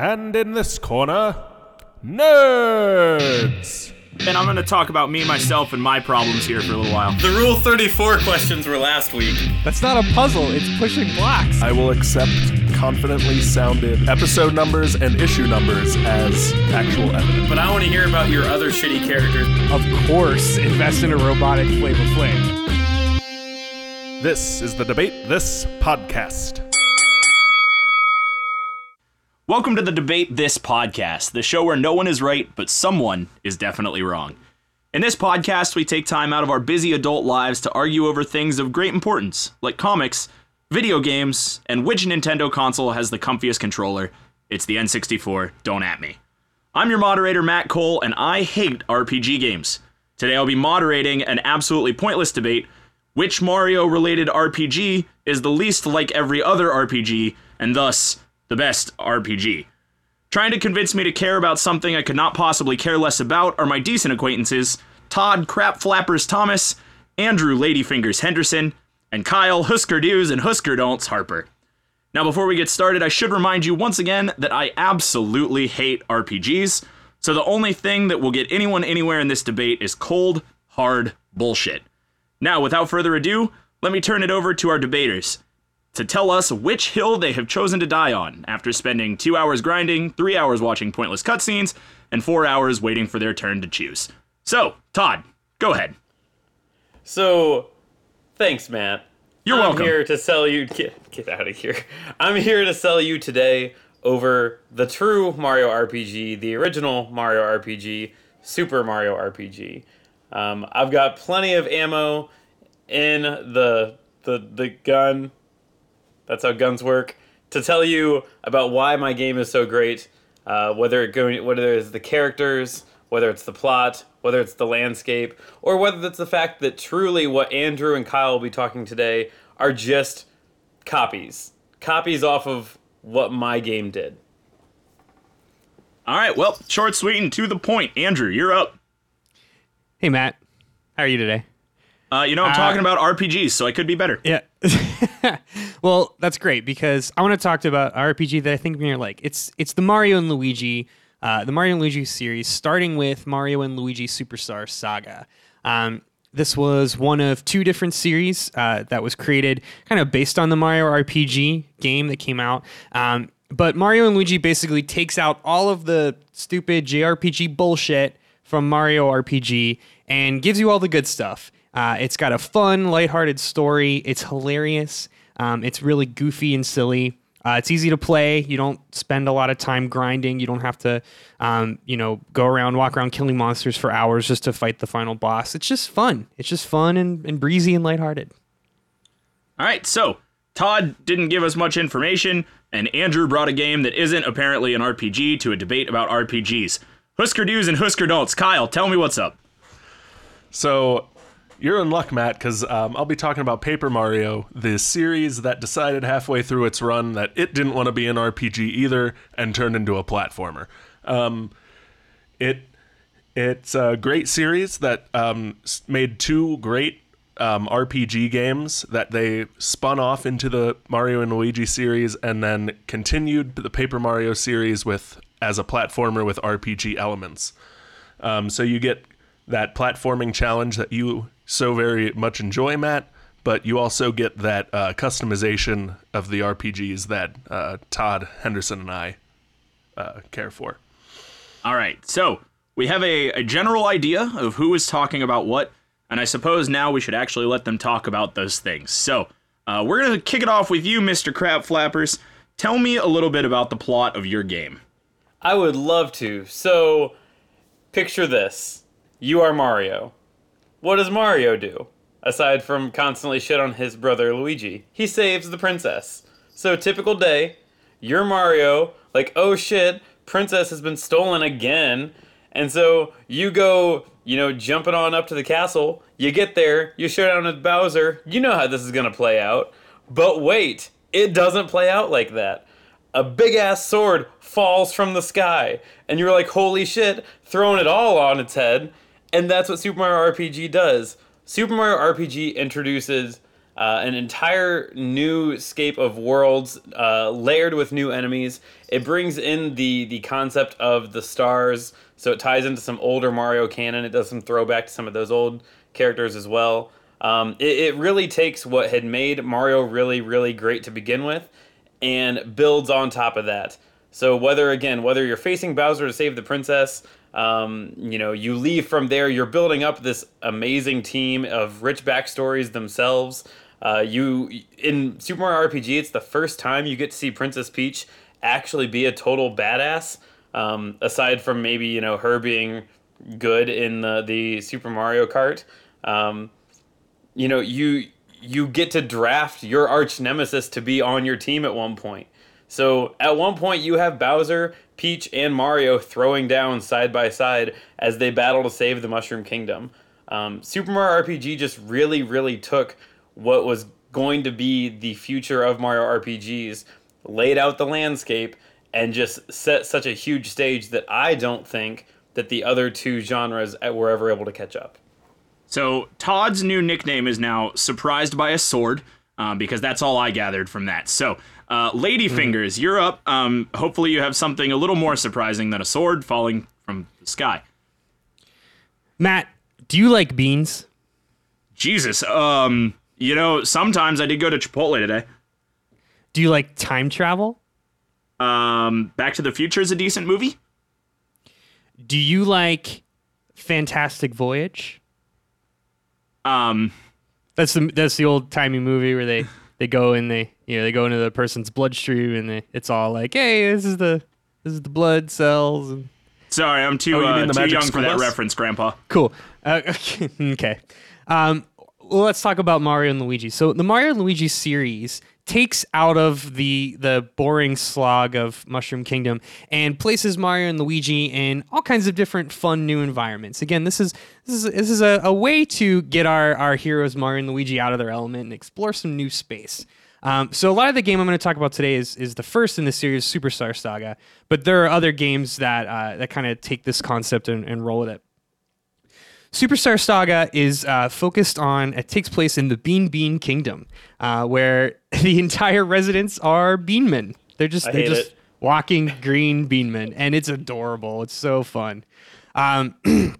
And in this corner, nerds. And I'm gonna talk about me, myself, and my problems here for a little while. The Rule 34 questions were last week. That's not a puzzle, it's pushing blocks. I will accept confidently sounded episode numbers and issue numbers as actual evidence. But I want to hear about your other shitty characters. Of course, invest in a robotic Flavor Flav. This is the Debate This podcast. Welcome to the Debate This podcast, the show where no one is right, but someone is definitely wrong. In this podcast, we take time out of our busy adult lives to argue over things of great importance, like comics, video games, and which Nintendo console has the comfiest controller. It's the N64, don't at me. I'm your moderator, Matt Cole, and I hate RPG games. Today I'll be moderating an absolutely pointless debate which Mario related RPG is the least like every other RPG, and thus the best RPG. Trying to convince me to care about something I could not possibly care less about are my decent acquaintances Todd Crap Flappers Thomas, Andrew Ladyfingers Henderson, and Kyle Husker and Husker Don'ts Harper. Now, before we get started, I should remind you once again that I absolutely hate RPGs, so the only thing that will get anyone anywhere in this debate is cold, hard bullshit. Now, without further ado, let me turn it over to our debaters to tell us which hill they have chosen to die on after spending two hours grinding, three hours watching pointless cutscenes, and four hours waiting for their turn to choose. So, Todd, go ahead. So, thanks, Matt. You're welcome. I'm here to sell you. Get, get out of here. I'm here to sell you today over the true Mario RPG, the original Mario RPG, Super Mario RPG. Um, I've got plenty of ammo in the the the gun. That's how guns work. To tell you about why my game is so great, uh, whether it going, whether it's the characters, whether it's the plot, whether it's the landscape, or whether it's the fact that truly what Andrew and Kyle will be talking today are just copies, copies off of what my game did. All right, well, short, sweet, and to the point. Andrew, you're up. Hey, Matt. How are you today? Uh, you know, I'm Uh, talking about RPGs, so I could be better. Yeah. well, that's great because I want to talk about an RPG that I think you're like. It's it's the Mario and Luigi, uh, the Mario and Luigi series, starting with Mario and Luigi Superstar Saga. Um, this was one of two different series uh, that was created, kind of based on the Mario RPG game that came out. Um, but Mario and Luigi basically takes out all of the stupid JRPG bullshit from Mario RPG and gives you all the good stuff. Uh, it's got a fun, lighthearted story. It's hilarious. Um, it's really goofy and silly. Uh, it's easy to play. You don't spend a lot of time grinding. You don't have to, um, you know, go around, walk around killing monsters for hours just to fight the final boss. It's just fun. It's just fun and, and breezy and lighthearted. All right, so Todd didn't give us much information, and Andrew brought a game that isn't apparently an RPG to a debate about RPGs. Husker Do's and Husker Don'ts. Kyle, tell me what's up. So you're in luck, Matt, because um, I'll be talking about Paper Mario, the series that decided halfway through its run that it didn't want to be an RPG either and turned into a platformer. Um, it it's a great series that um, made two great um, RPG games that they spun off into the Mario and Luigi series and then continued the Paper Mario series with as a platformer with RPG elements. Um, so you get that platforming challenge that you so very much enjoy, Matt, but you also get that uh, customization of the RPGs that uh, Todd Henderson and I uh, care for. All right, so we have a, a general idea of who is talking about what, and I suppose now we should actually let them talk about those things. So uh, we're going to kick it off with you, Mr. Crab Flappers. Tell me a little bit about the plot of your game. I would love to. So, picture this. You are Mario. What does Mario do? Aside from constantly shit on his brother Luigi, he saves the princess. So, typical day, you're Mario, like, oh shit, princess has been stolen again. And so, you go, you know, jumping on up to the castle. You get there, you show down with Bowser. You know how this is gonna play out. But wait, it doesn't play out like that a big ass sword falls from the sky, and you're like, holy shit, throwing it all on its head. And that's what Super Mario RPG does. Super Mario RPG introduces uh, an entire new scape of worlds uh, layered with new enemies. It brings in the the concept of the stars, so it ties into some older Mario canon. It does some throwback to some of those old characters as well. Um, it, it really takes what had made Mario really, really great to begin with and builds on top of that. So whether again, whether you're facing Bowser to save the princess, um, you know, you leave from there, you're building up this amazing team of rich backstories themselves. Uh, you in Super Mario RPG, it's the first time you get to see Princess Peach actually be a total badass. Um, aside from maybe you know her being good in the the Super Mario Kart, um, you know you you get to draft your arch nemesis to be on your team at one point. So at one point you have Bowser, Peach, and Mario throwing down side by side as they battle to save the Mushroom Kingdom. Um, Super Mario RPG just really, really took what was going to be the future of Mario RPGs, laid out the landscape, and just set such a huge stage that I don't think that the other two genres were ever able to catch up. So Todd's new nickname is now surprised by a sword, um, because that's all I gathered from that. So, uh, Ladyfingers, you're up. Um, hopefully, you have something a little more surprising than a sword falling from the sky. Matt, do you like beans? Jesus, um, you know, sometimes I did go to Chipotle today. Do you like time travel? Um, Back to the Future is a decent movie. Do you like Fantastic Voyage? Um, That's the that's the old timey movie where they they go and they you know they go into the person's bloodstream and they, it's all like hey this is the this is the blood cells and sorry, I'm too Oh, you uh, the too Magic young for that reference, Grandpa. cool. Uh, okay. Um, well let's talk about Mario and Luigi. So the Mario and Luigi series takes out of the the boring slog of Mushroom Kingdom and places Mario and Luigi in all kinds of different fun new environments. Again, this is this is this is a, a way to get our our heroes Mario and Luigi out of their element and explore some new space. Um, so a lot of the game I'm going to talk about today is is the first in the series, Superstar Saga. But there are other games that uh, that kind of take this concept and, and roll with it. Superstar Saga is uh, focused on, it takes place in the Bean Bean Kingdom, uh, where the entire residents are beanmen. They're just, they're just it. walking green beanmen, and it's adorable. It's so fun. Um,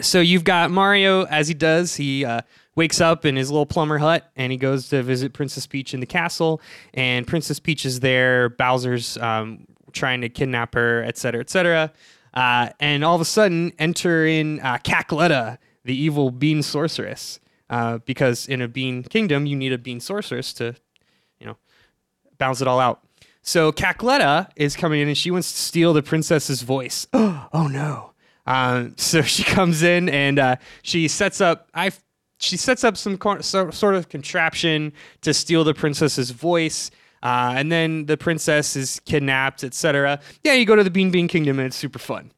so you've got Mario, as he does, he uh, wakes up in his little plumber hut and he goes to visit Princess Peach in the castle. And Princess Peach is there. Bowser's um, trying to kidnap her, et cetera, et cetera. Uh, and all of a sudden, enter in uh, Cackletta, the evil bean sorceress. Uh, because in a bean kingdom, you need a bean sorceress to, you know, balance it all out. So Cackletta is coming in and she wants to steal the princess's voice. oh no. Um, so she comes in and uh, she sets up I she sets up some so, sort of contraption to steal the princess's voice. Uh, and then the princess is kidnapped, etc. Yeah, you go to the Bean Bean Kingdom and it's super fun.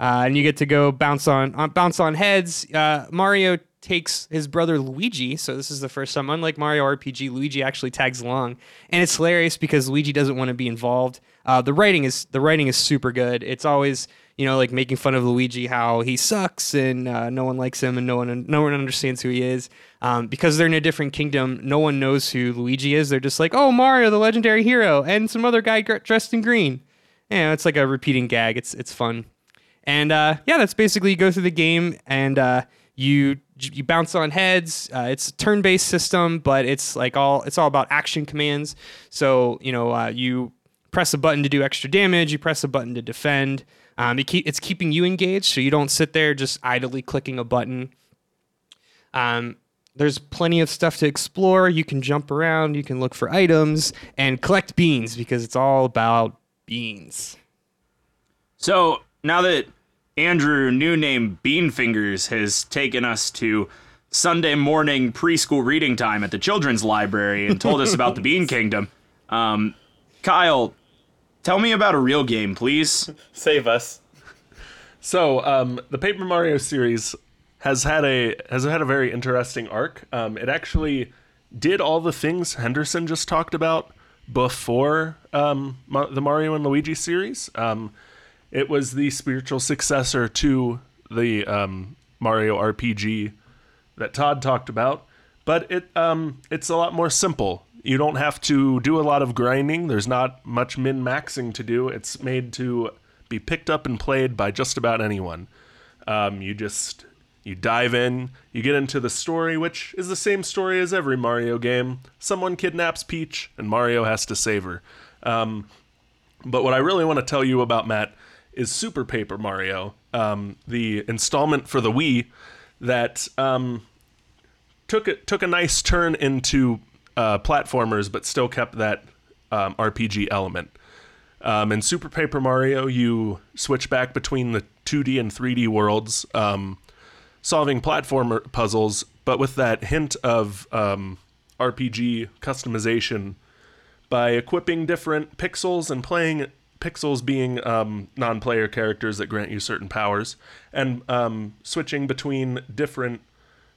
Uh, and you get to go bounce on, on bounce on heads. Uh, Mario takes his brother Luigi, so this is the first time. Unlike Mario RPG, Luigi actually tags along, and it's hilarious because Luigi doesn't want to be involved. Uh, the writing is the writing is super good. It's always you know like making fun of Luigi how he sucks and uh, no one likes him and no one no one understands who he is. Um, because they're in a different kingdom, no one knows who Luigi is. They're just like, oh Mario, the legendary hero, and some other guy dressed in green. Yeah, it's like a repeating gag. It's it's fun. And uh, yeah, that's basically you go through the game and uh, you you bounce on heads. Uh, it's a turn-based system, but it's like all it's all about action commands. So you know uh, you press a button to do extra damage. You press a button to defend. Um, it keep, it's keeping you engaged, so you don't sit there just idly clicking a button. Um, there's plenty of stuff to explore. You can jump around. You can look for items and collect beans because it's all about beans. So now that Andrew, new name Bean Fingers, has taken us to Sunday morning preschool reading time at the children's library and told us about the Bean Kingdom, um, Kyle, tell me about a real game, please. Save us. So, um, the Paper Mario series has had a has had a very interesting arc. Um, it actually did all the things Henderson just talked about before um, the Mario and Luigi series. Um, it was the spiritual successor to the um, Mario RPG that Todd talked about, but it um, it's a lot more simple. You don't have to do a lot of grinding. There's not much min maxing to do. It's made to be picked up and played by just about anyone. Um, you just you dive in, you get into the story, which is the same story as every Mario game. Someone kidnaps Peach, and Mario has to save her. Um, but what I really want to tell you about Matt is Super Paper Mario, um, the installment for the Wii that um, took it took a nice turn into uh, platformers, but still kept that um, RPG element. Um, in Super Paper Mario, you switch back between the 2D and 3D worlds, um, solving platformer puzzles, but with that hint of um, RPG customization by equipping different pixels and playing pixels being um, non-player characters that grant you certain powers, and um, switching between different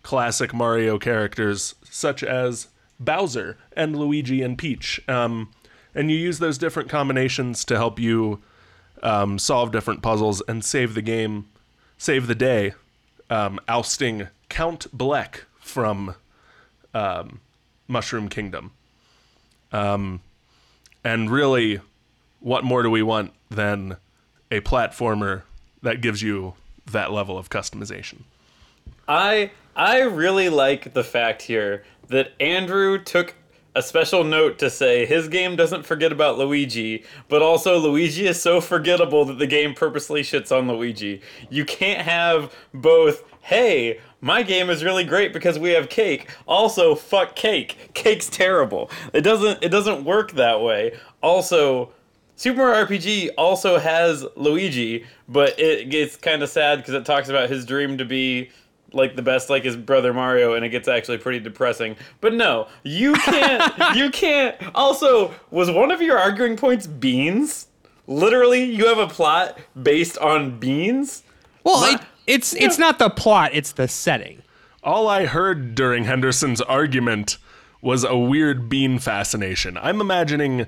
classic Mario characters such as Bowser and Luigi and Peach. Um, and you use those different combinations to help you um, solve different puzzles and save the game, save the day, um, ousting Count Bleck from um, Mushroom Kingdom. Um, and really, what more do we want than a platformer that gives you that level of customization? I I really like the fact here that Andrew took a special note to say his game doesn't forget about Luigi, but also Luigi is so forgettable that the game purposely shits on Luigi. You can't have both, hey, my game is really great because we have cake. Also, fuck cake. Cake's terrible. It doesn't it doesn't work that way. Also, Super Mario RPG also has Luigi, but it gets kind of sad because it talks about his dream to be like the best like his brother Mario and it gets actually pretty depressing. But no, you can't you can't also was one of your arguing points beans? Literally, you have a plot based on beans? Well, My- it, it's it's not the plot; it's the setting. All I heard during Henderson's argument was a weird bean fascination. I'm imagining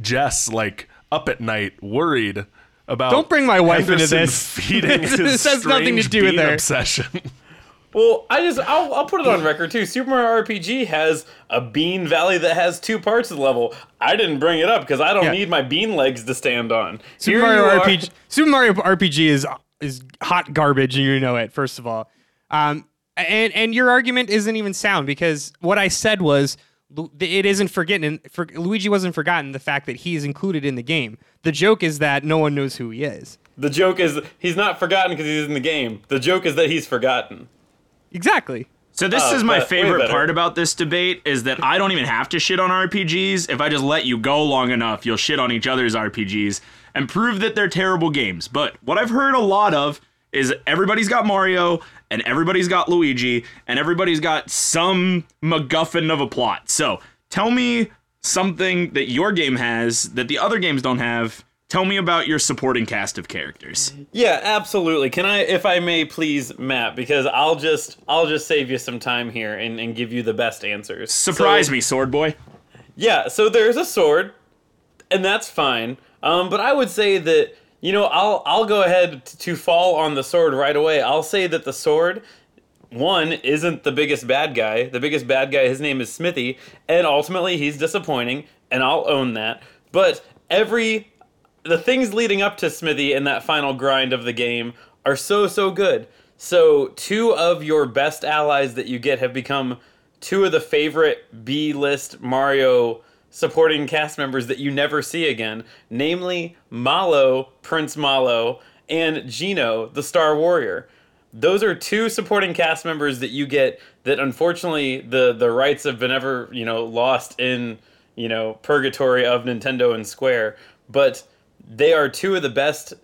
Jess like up at night, worried about. Don't bring my wife into Henderson this. Feeding This his has nothing to do with bean her. obsession. Well, I just I'll, I'll put it on record too. Super Mario RPG has a bean valley that has two parts of the level. I didn't bring it up because I don't Yeah. need my bean legs to stand on. Super Here Mario you are- RPG. Super Mario RPG is is hot garbage, and you know it. First of all, um, and and your argument isn't even sound because what I said was Lu- it isn't forgotten. For, Luigi wasn't forgotten. The fact that he's included in the game. The joke is that no one knows who he is. The joke is he's not forgotten because he's in the game. The joke is that he's forgotten. Exactly. So this Oh, is my favorite part about this debate is that I don't even have to shit on RPGs. If I just let you go long enough, you'll shit on each other's RPGs and prove that they're terrible games. But what I've heard a lot of is everybody's got Mario and everybody's got Luigi and everybody's got some MacGuffin of a plot. So tell me something that your game has that the other games don't have. Tell me about your supporting cast of characters. Yeah, absolutely. Can I, if I may, please, Matt, because I'll just I'll just save you some time here and, and give you the best answers. Surprise So- me, Sword Boy. Yeah, so there's a sword, and that's fine. Um, but I would say that you know I'll I'll go ahead to fall on the sword right away. I'll say that the sword one isn't the biggest bad guy. The biggest bad guy, his name is Smithy, and ultimately he's disappointing, and I'll own that. But every the things leading up to Smithy in that final grind of the game are so so good. So two of your best allies that you get have become two of the favorite B list Mario supporting cast members that you never see again, namely Mallow, Prince Mallow, and Geno, the Star Warrior. Those are two supporting cast members that you get that unfortunately the the rights have been ever, you know, lost in, you know, purgatory of Nintendo and Square, but they are two of the best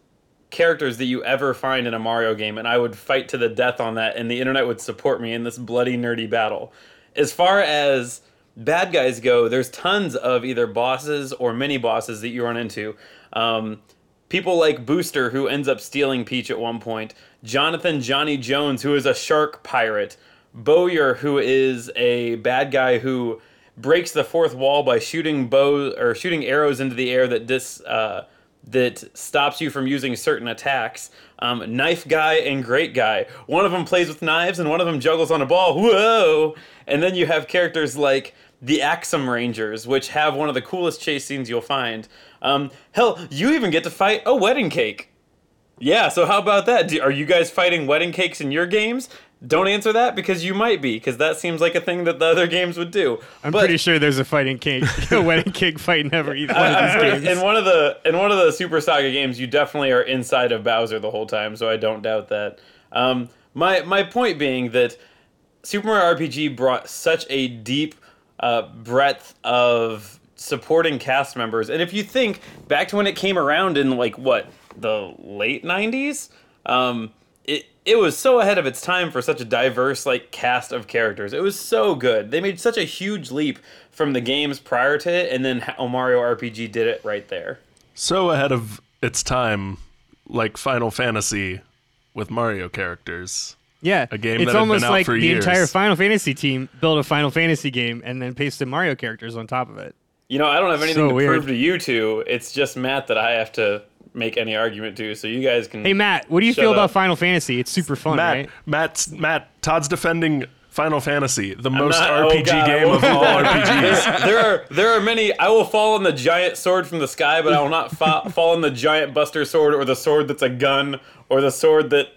characters that you ever find in a Mario game, and I would fight to the death on that, and the internet would support me in this bloody nerdy battle. As far as bad guys go, there's tons of either bosses or mini bosses that you run into. Um, people like Booster, who ends up stealing Peach at one point, Jonathan Johnny Jones, who is a shark pirate, Bowyer, who is a bad guy who breaks the fourth wall by shooting bow or shooting arrows into the air that dis uh, that stops you from using certain attacks. Um, knife guy and great guy. One of them plays with knives and one of them juggles on a ball. Whoa! And then you have characters like the Axem Rangers, which have one of the coolest chase scenes you'll find. Um, hell, you even get to fight a wedding cake. Yeah, so how about that? Do, are you guys fighting wedding cakes in your games? Don't answer that because you might be, because that seems like a thing that the other games would do. I'm But- pretty sure there's a fighting cake, a wedding cake fight in every one of these games. in one of the in one of the Super Saga games, you definitely are inside of Bowser the whole time, so I don't doubt that. Um, my my point being that Super Mario RPG brought such a deep uh, breadth of supporting cast members, and if you think back to when it came around in like what the late '90s, um, it it was so ahead of its time for such a diverse like cast of characters. It was so good. They made such a huge leap from the games prior to it, and then how oh, Mario RPG did it right there. So ahead of its time, like Final Fantasy with Mario characters. Yeah, A game it's that had almost been out like for the years. entire Final Fantasy team built a Final Fantasy game and then pasted Mario characters on top of it. You know, I don't have anything So to weird. prove to you two. It's just Matt that I have to make any argument to. So you guys can. Hey Matt, what do you Shut feel about. Final Fantasy? It's super fun, Matt, right? Matt's, Matt, Todd's defending Final Fantasy, the most not- oh, RPG God, game of all. RPGs. there are there are many. I will fall on the giant sword from the sky, but I will not fa- fall on the giant Buster sword or the sword that's a gun or the sword that,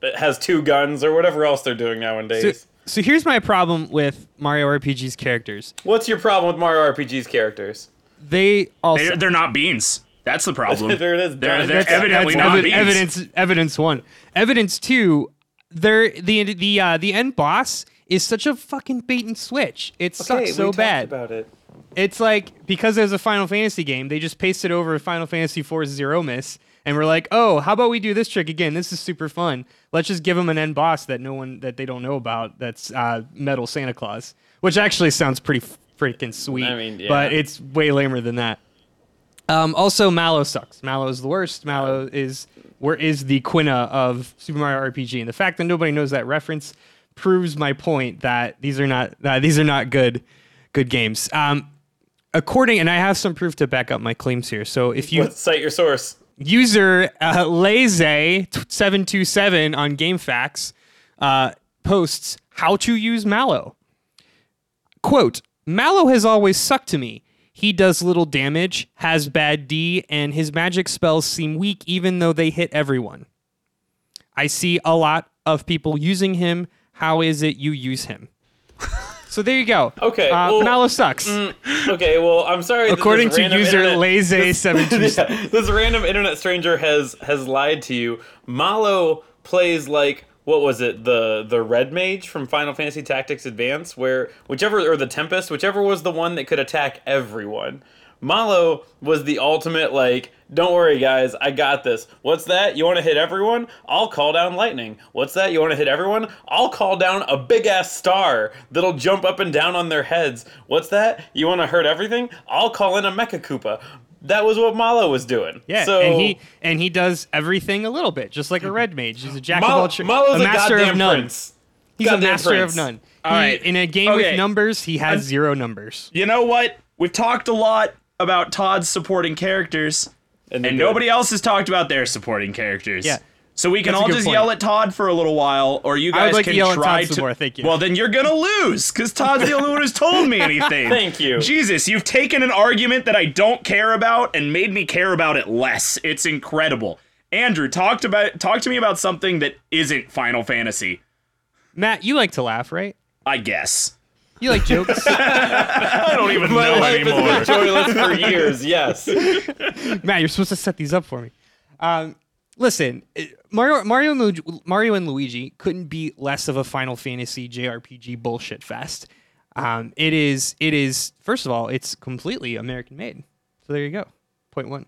that has two guns or whatever else they're doing nowadays. So, so here's my problem with Mario RPG's characters. What's your problem with Mario RPG's characters? They also They're, they're not beans. That's the problem. there it is. They're, they're That's- evidently That's not evi- beans. evidence. Evidence one. Evidence two. They're the the uh, the end boss is such a fucking bait and switch. It Okay, sucks we so talked bad. about it. It's like because there's a Final Fantasy game, they just pasted over Final Fantasy IV Zeromus, and we're like, oh, how about we do this trick again? This is super fun. Let's just give them an end boss that no one that they don't know about. That's uh, Metal Santa Claus, which actually sounds pretty freaking sweet. I mean, yeah. but it's way lamer than that. Um, also, Mallow sucks. Mallow is the worst. Mallow is where is the Quina of Super Mario RPG, and the fact that nobody knows that reference proves my point that these are not uh, these are not good good games. Um, according, and I have some proof to back up my claims here. So if you Let's cite your source. user uh, Lazy727 on GameFAQs uh, posts how to use Mallow. Quote, Mallow has always sucked to me. He does little damage, has bad D, and his magic spells seem weak even though they hit everyone. I see a lot of people using him. How is it you use him? so there you go. Okay, Uh, well, sucks. Okay, well, I'm sorry. According to user internet- Lazy727. this random internet stranger has has lied to you. Mallow plays like what was it the the red mage from Final Fantasy Tactics Advance, where whichever or the Tempest, whichever was the one that could attack everyone. Mallow was the ultimate like, don't worry guys, I got this. What's that? You want to hit everyone? I'll call down lightning. What's that? You want to hit everyone? I'll call down a big ass star that'll jump up and down on their heads. What's that? You want to hurt everything? I'll call in a Mecha Koopa. That was what Mallow was doing. Yeah, so, and he and he does everything a little bit, just like a red mage. He's a jack of all trades, Mallow's a a master goddamn of none. prince. He's Goddamn a master prince. of none. All He- right. In a game Okay. with numbers, he has zero numbers. You know what? We've talked a lot about Todd's supporting characters, And, and nobody else has talked about their supporting characters. Yeah. So we can That's all just point. yell at Todd for a little while, or you I guys would like can to yell at try Todd some to. more, thank you. Well, then you're gonna lose, because Todd's the only one who's told me anything. Thank you. Jesus, you've taken an argument that I don't care about and made me care about it less. It's incredible. Andrew, talked about talk to me about something that isn't Final Fantasy. Matt, you like to laugh, right? I guess. You like jokes. I don't even My know life has anymore. been joyless for years. Yes. Matt, you're supposed to set these up for me. Um, listen, Mario, Mario, Mario and Luigi couldn't be less of a Final Fantasy JRPG bullshit fest. Um, it is, it is. First of all, it's completely American made. So there you go. Point one.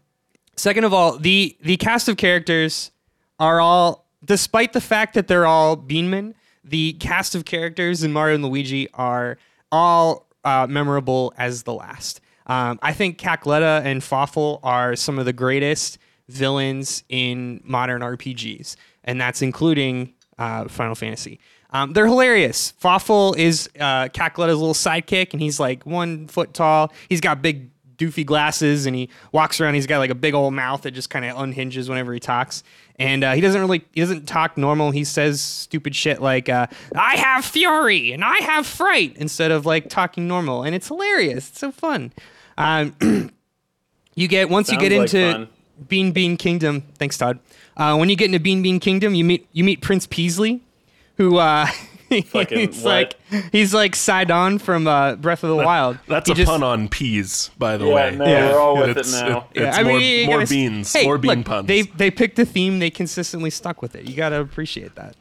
Second of all, the the cast of characters are all, despite the fact that they're all Beanmen, the cast of characters in Mario and Luigi are all uh, memorable as the last. Um, I think Cackletta and Fawful are some of the greatest villains in modern RPGs, and that's including uh, Final Fantasy. Um, they're hilarious. Fawful is uh, Cackletta's little sidekick, and he's like one foot tall. He's got big doofy glasses, and he walks around. He's got like a big old mouth that just kind of unhinges whenever he talks. And uh, he doesn't really he doesn't talk normal. He says stupid shit like uh, "I have fury" and "I have fright" instead of like talking normal, and it's hilarious. It's so fun. Um, you get once you get like into fun. Bean Bean Kingdom. Thanks, Todd. Uh, when you get into Bean Bean Kingdom, you meet you meet Prince Peasley, who uh, he's what? like he's like Sidon from uh, Breath of the Wild. That's He a just- pun on peas, by the Yeah, way. no, we're all with it it's, now. it's Yeah, I more, mean, more gotta- beans, hey, more bean look, puns. They they picked a theme. They consistently stuck with it. You gotta appreciate that.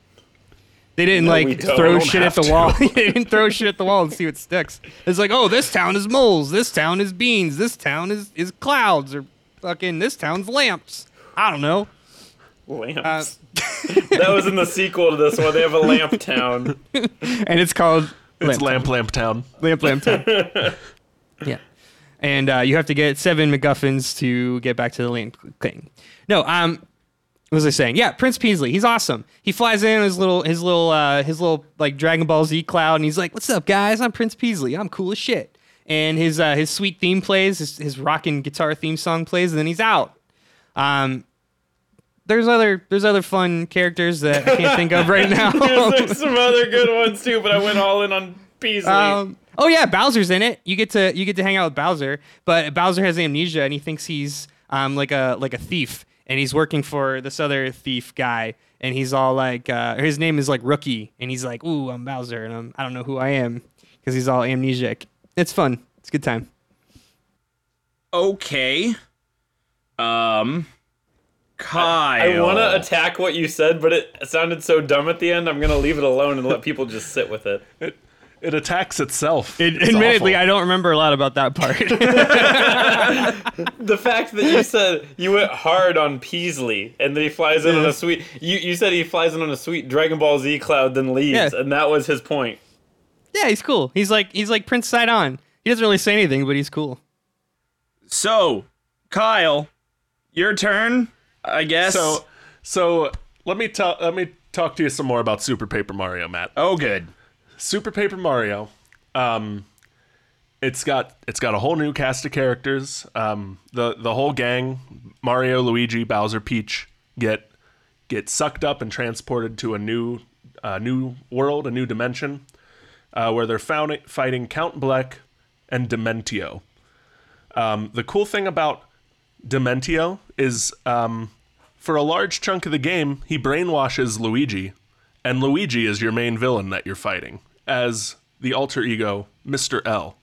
They didn't No, like throw shit at have the wall. they didn't throw shit at the wall and see what sticks. It's like, oh, this town is moles. This town is beans. This town is is clouds. Or fucking this town's lamps. I don't know. Lamps. that was in the sequel to this one. They have a lamp town. And it's called it's Lamp Lamp Lamp Town. Lamp Lamp Town. yeah. And uh, you have to get seven MacGuffins to get back to the lamp thing. No, um, what was I saying? Yeah, Prince Peasley. He's awesome. He flies in his little, his little, uh, his little like Dragon Ball Z cloud, and he's like, "What's up, guys? I'm Prince Peasley. I'm cool as shit." And his uh, his sweet theme plays, his, his rockin' guitar theme song plays, and then he's out. Um, there's other there's other fun characters that I can't think of right now. There's some other good ones too, but I went all in on Peasley. Um, oh yeah, Bowser's in it. You get to you get to hang out with Bowser, but Bowser has amnesia and he thinks he's um like a like a thief, and he's working for this other thief guy, and he's all like, uh, his name is like Rookie, and he's like, ooh, I'm Bowser, and I'm I don't know who I am because he's all amnesiac. It's fun. It's a good time. Okay. Um. Kyle. I want to attack what you said, but it sounded so dumb at the end. I'm gonna leave it alone and let people just sit with it. It it attacks itself. It, It's admittedly, awful. I don't remember a lot about that part. The fact that you said you went hard on Peasley and then he flies in on a sweet. You you said he flies in on a sweet Dragon Ball Z cloud, then leaves, Yeah. and that was his point. Yeah, he's cool. He's like he's like Prince Sidon. He doesn't really say anything, but he's cool. So, Kyle, your turn. I guess. So so let me tell let me talk to you some more about Super Paper Mario, Matt. Oh, good. Super Paper Mario. Um, it's got it's got a whole new cast of characters. Um, the the whole gang, Mario, Luigi, Bowser, Peach, get get sucked up and transported to a new uh, new world, a new dimension, uh, where they're found, fighting Count Bleck and Dimentio. Um, the cool thing about Dimentio is, um, for a large chunk of the game, he brainwashes Luigi, and Luigi is your main villain that you're fighting as the alter ego Mr. L.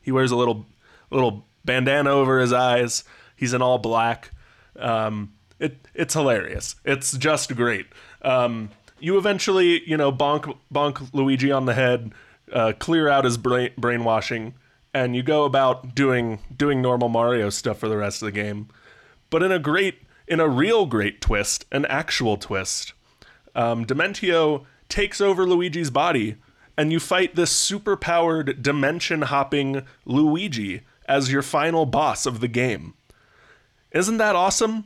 He wears a little little bandana over his eyes. He's in all black. Um, it it's hilarious. It's just great. Um, you eventually, you know, bonk bonk Luigi on the head, uh, clear out his brain brainwashing, and you go about doing doing normal Mario stuff for the rest of the game. But in a great, in a real great twist, an actual twist, um, Dimentio takes over Luigi's body, and you fight this super powered dimension hopping Luigi as your final boss of the game. Isn't that awesome?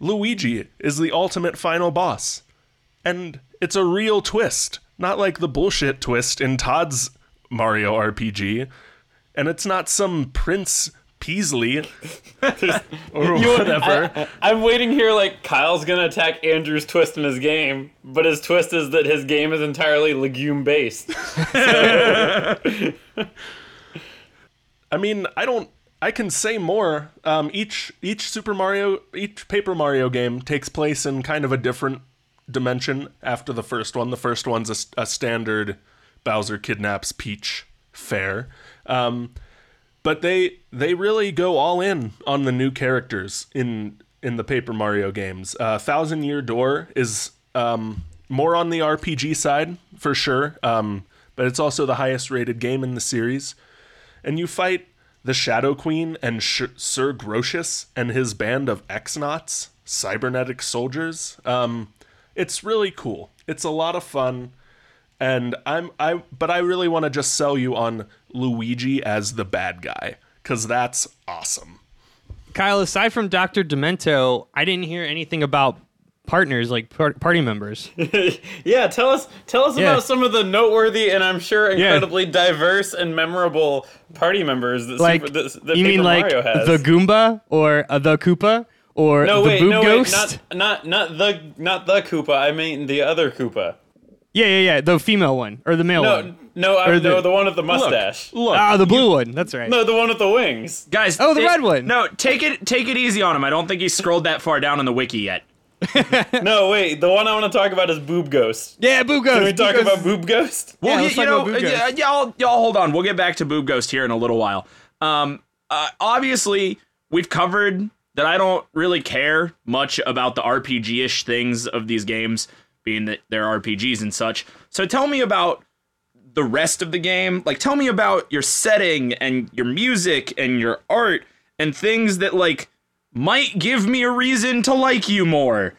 Luigi is the ultimate final boss. And it's a real twist, not like the bullshit twist in Todd's Mario RPG. And it's not some Prince Peasley or whatever. I, I'm waiting here like Kyle's gonna attack Andrew's twist in his game, but his twist is that his game is entirely legume based. I mean, I don't. I can say more. Um, each each Super Mario, each Paper Mario game takes place in kind of a different dimension after the first one. The first one's a, a standard Bowser kidnaps Peach fair. um, but they they really go all in on the new characters in in the Paper Mario games. Uh, Thousand Year Door is um, more on the RPG side for sure, um, but it's also the highest rated game in the series and you fight the Shadow Queen and Sh- Sir Grocius and his band of X-Nauts, cybernetic soldiers. Um, it's really cool. It's a lot of fun, and I'm I but I really want to just sell you on Luigi as the bad guy because that's awesome. Kyle, aside from Doctor Demento, I didn't hear anything about partners, like par- party members. yeah, tell us tell us Yeah. about some of the noteworthy and I'm sure Yeah. incredibly diverse and memorable party members that, Like Super, that, that you Paper mean like Mario has. the Goomba or uh, the Koopa or no the wait, Boob no Ghost? wait, not not not the not the Koopa. I mean the other Koopa. Yeah, yeah, yeah. The female one or the male No, one. no, I, Or the- no, the one with the mustache. Look, Ah, the blue one. That's right. No, the one with the wings. Guys, Oh, the it- red one. No, take it take it easy on him. I don't think he's scrolled that far down in the wiki yet. No, wait, the one I want to talk about is Boob Ghost. Yeah, Boob Ghost. Can we talk Ghost about Boob Ghost? Well, Yeah, you, let's you talk about know, Boob Ghost. y'all, y'all hold on. We'll get back to Boob Ghost here in a little while. Um, uh, obviously, we've covered that I don't really care much about the RPG-ish things of these games, being that they're RPGs and such. So tell me about the rest of the game. Like, tell me about your setting and your music and your art and things that like might give me a reason to like you more.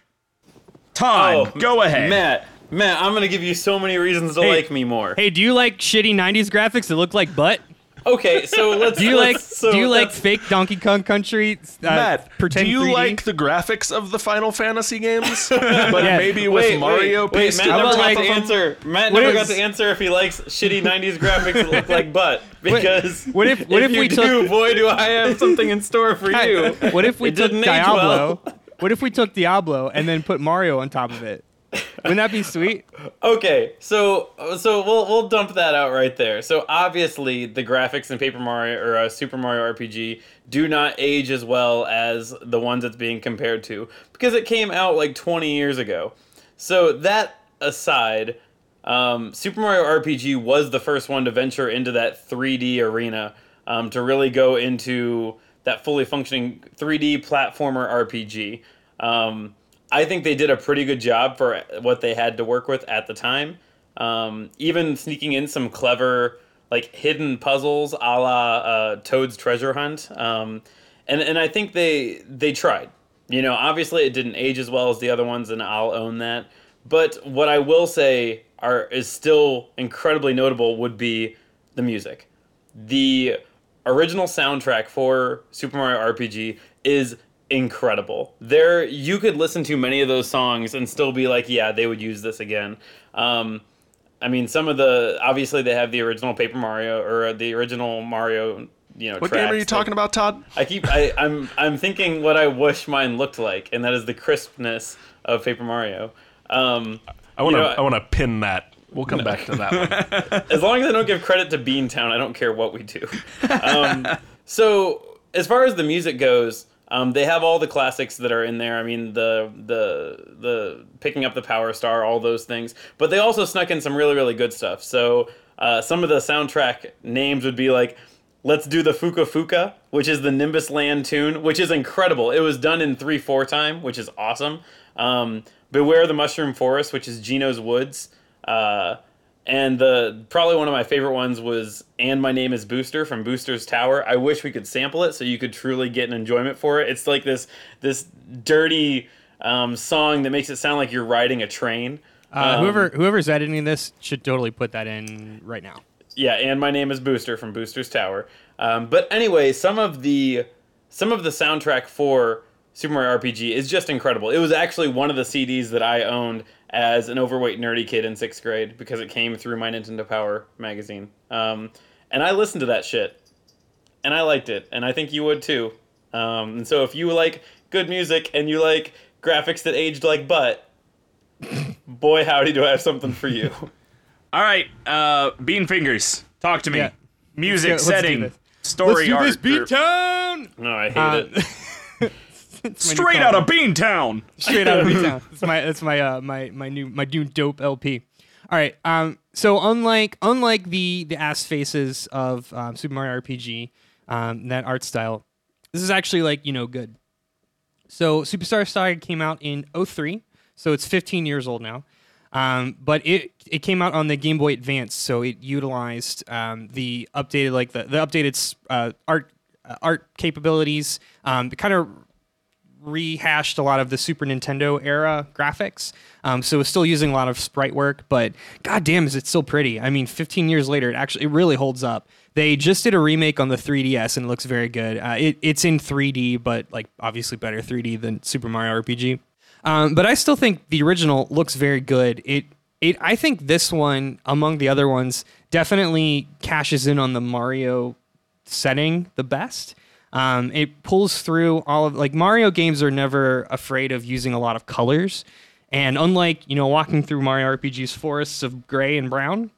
Todd, oh, go ahead. Matt. Matt, I'm gonna give you so many reasons to Hey. like me more. Hey, do you like shitty '90s graphics that look like butt? Okay, so let's. Do you like let's- so Do you like fake Donkey Kong Country? Uh, Matt, pretend do you 3D? like the graphics of the Final Fantasy games? but Yeah. maybe with Wait, Mario wait, wait, pasted Matt never got of to answer. Matt What never is- got to answer if he likes shitty '90s graphics that look like butt. Because what if- what if you we do, took- boy, do I have something in store for you. What if we It took Diablo? well. What if we took Diablo and then put Mario on top of it? Wouldn't that be sweet? Okay, so so we'll we'll dump that out right there. So obviously the graphics in Paper Mario or uh, Super Mario RPG do not age as well as the ones it's being compared to because it came out like 20 years ago. So that aside, um, Super Mario RPG was the first one to venture into that 3D arena um, to really go into that fully functioning 3D platformer RPG. Um, I think they did a pretty good job for what they had to work with at the time. Um, even sneaking in some clever, like hidden puzzles, a la uh, Toad's Treasure Hunt. Um, and and I think they they tried. You know, obviously it didn't age as well as the other ones, and I'll own that. But what I will say are is still incredibly notable would be the music. The original soundtrack for Super Mario RPG is incredible. There, you could listen to many of those songs and still be like, yeah, they would use this again. Um, I mean, some of the obviously they have the original Paper Mario or the original Mario. You know, What game are you that- talking about, Todd? I keep I, I'm I'm thinking what I wish mine looked like, and that is the crispness of Paper Mario. Um, I want to. know, I want to pin that. We'll come back to that one. as long as I don't give credit to Beantown, I don't care what we do. Um, so as far as the music goes, um, they have all the classics that are in there. I mean, the the the picking up the Power Star, all those things. But they also snuck in some really really good stuff. So uh, some of the soundtrack names would be like. Let's do the Fuka Fuka, which is the Nimbus Land tune, which is incredible. It was done in 3 4 time, which is awesome. Um, Beware the Mushroom Forest, which is Geno's Woods. Uh, and the probably one of my favorite ones was "And My Name Is Booster" from Booster's Tower. I wish we could sample it so you could truly get an enjoyment for it. It's like this this dirty um, song that makes it sound like you're riding a train. Uh, Um, whoever whoever's editing this should totally put that in right now. Yeah, and my name is Booster from Booster's Tower. Um, but anyway, some of the some of the soundtrack for Super Mario RPG is just incredible. It was actually one of the CDs that I owned as an overweight nerdy kid in sixth grade because it came through my Nintendo Power magazine. Um, and I listened to that shit, and I liked it, and I think you would too. Um, and so if you like good music and you like graphics that aged like butt, boy howdy do I have something for you. All right, uh, Bean Fingers, talk to me. Yeah. Music, Let's go- let's do setting, this. story art. or- Beatown. No, I hate Uh, it. Straight out of Beantown. Straight out of Beatown. That's my that's my uh my my new my new dope LP. All right. Um. So unlike unlike the the ass faces of um, Super Mario RPG, um, that art style, this is actually like you know good. So Superstar Saga came out in 03, so it's 15 years old now. Um, but it it came out on the Game Boy Advance, so it utilized um, the updated like the the updated uh, art uh, art capabilities. Um, the kind of rehashed a lot of the Super Nintendo era graphics. Um, so it's still using a lot of sprite work, but goddamn, is it still pretty? I mean, 15 years later, it actually it really holds up. They just did a remake on the 3DS and it looks very good. Uh, it, it's in 3D, but like obviously better 3D than Super Mario RPG. Um, but I still think the original looks very good. It it I think this one among the other ones definitely cashes in on the Mario setting the best. Um, it pulls through all of like Mario games are never afraid of using a lot of colors, and unlike you know walking through Mario RPG's forests of gray and brown,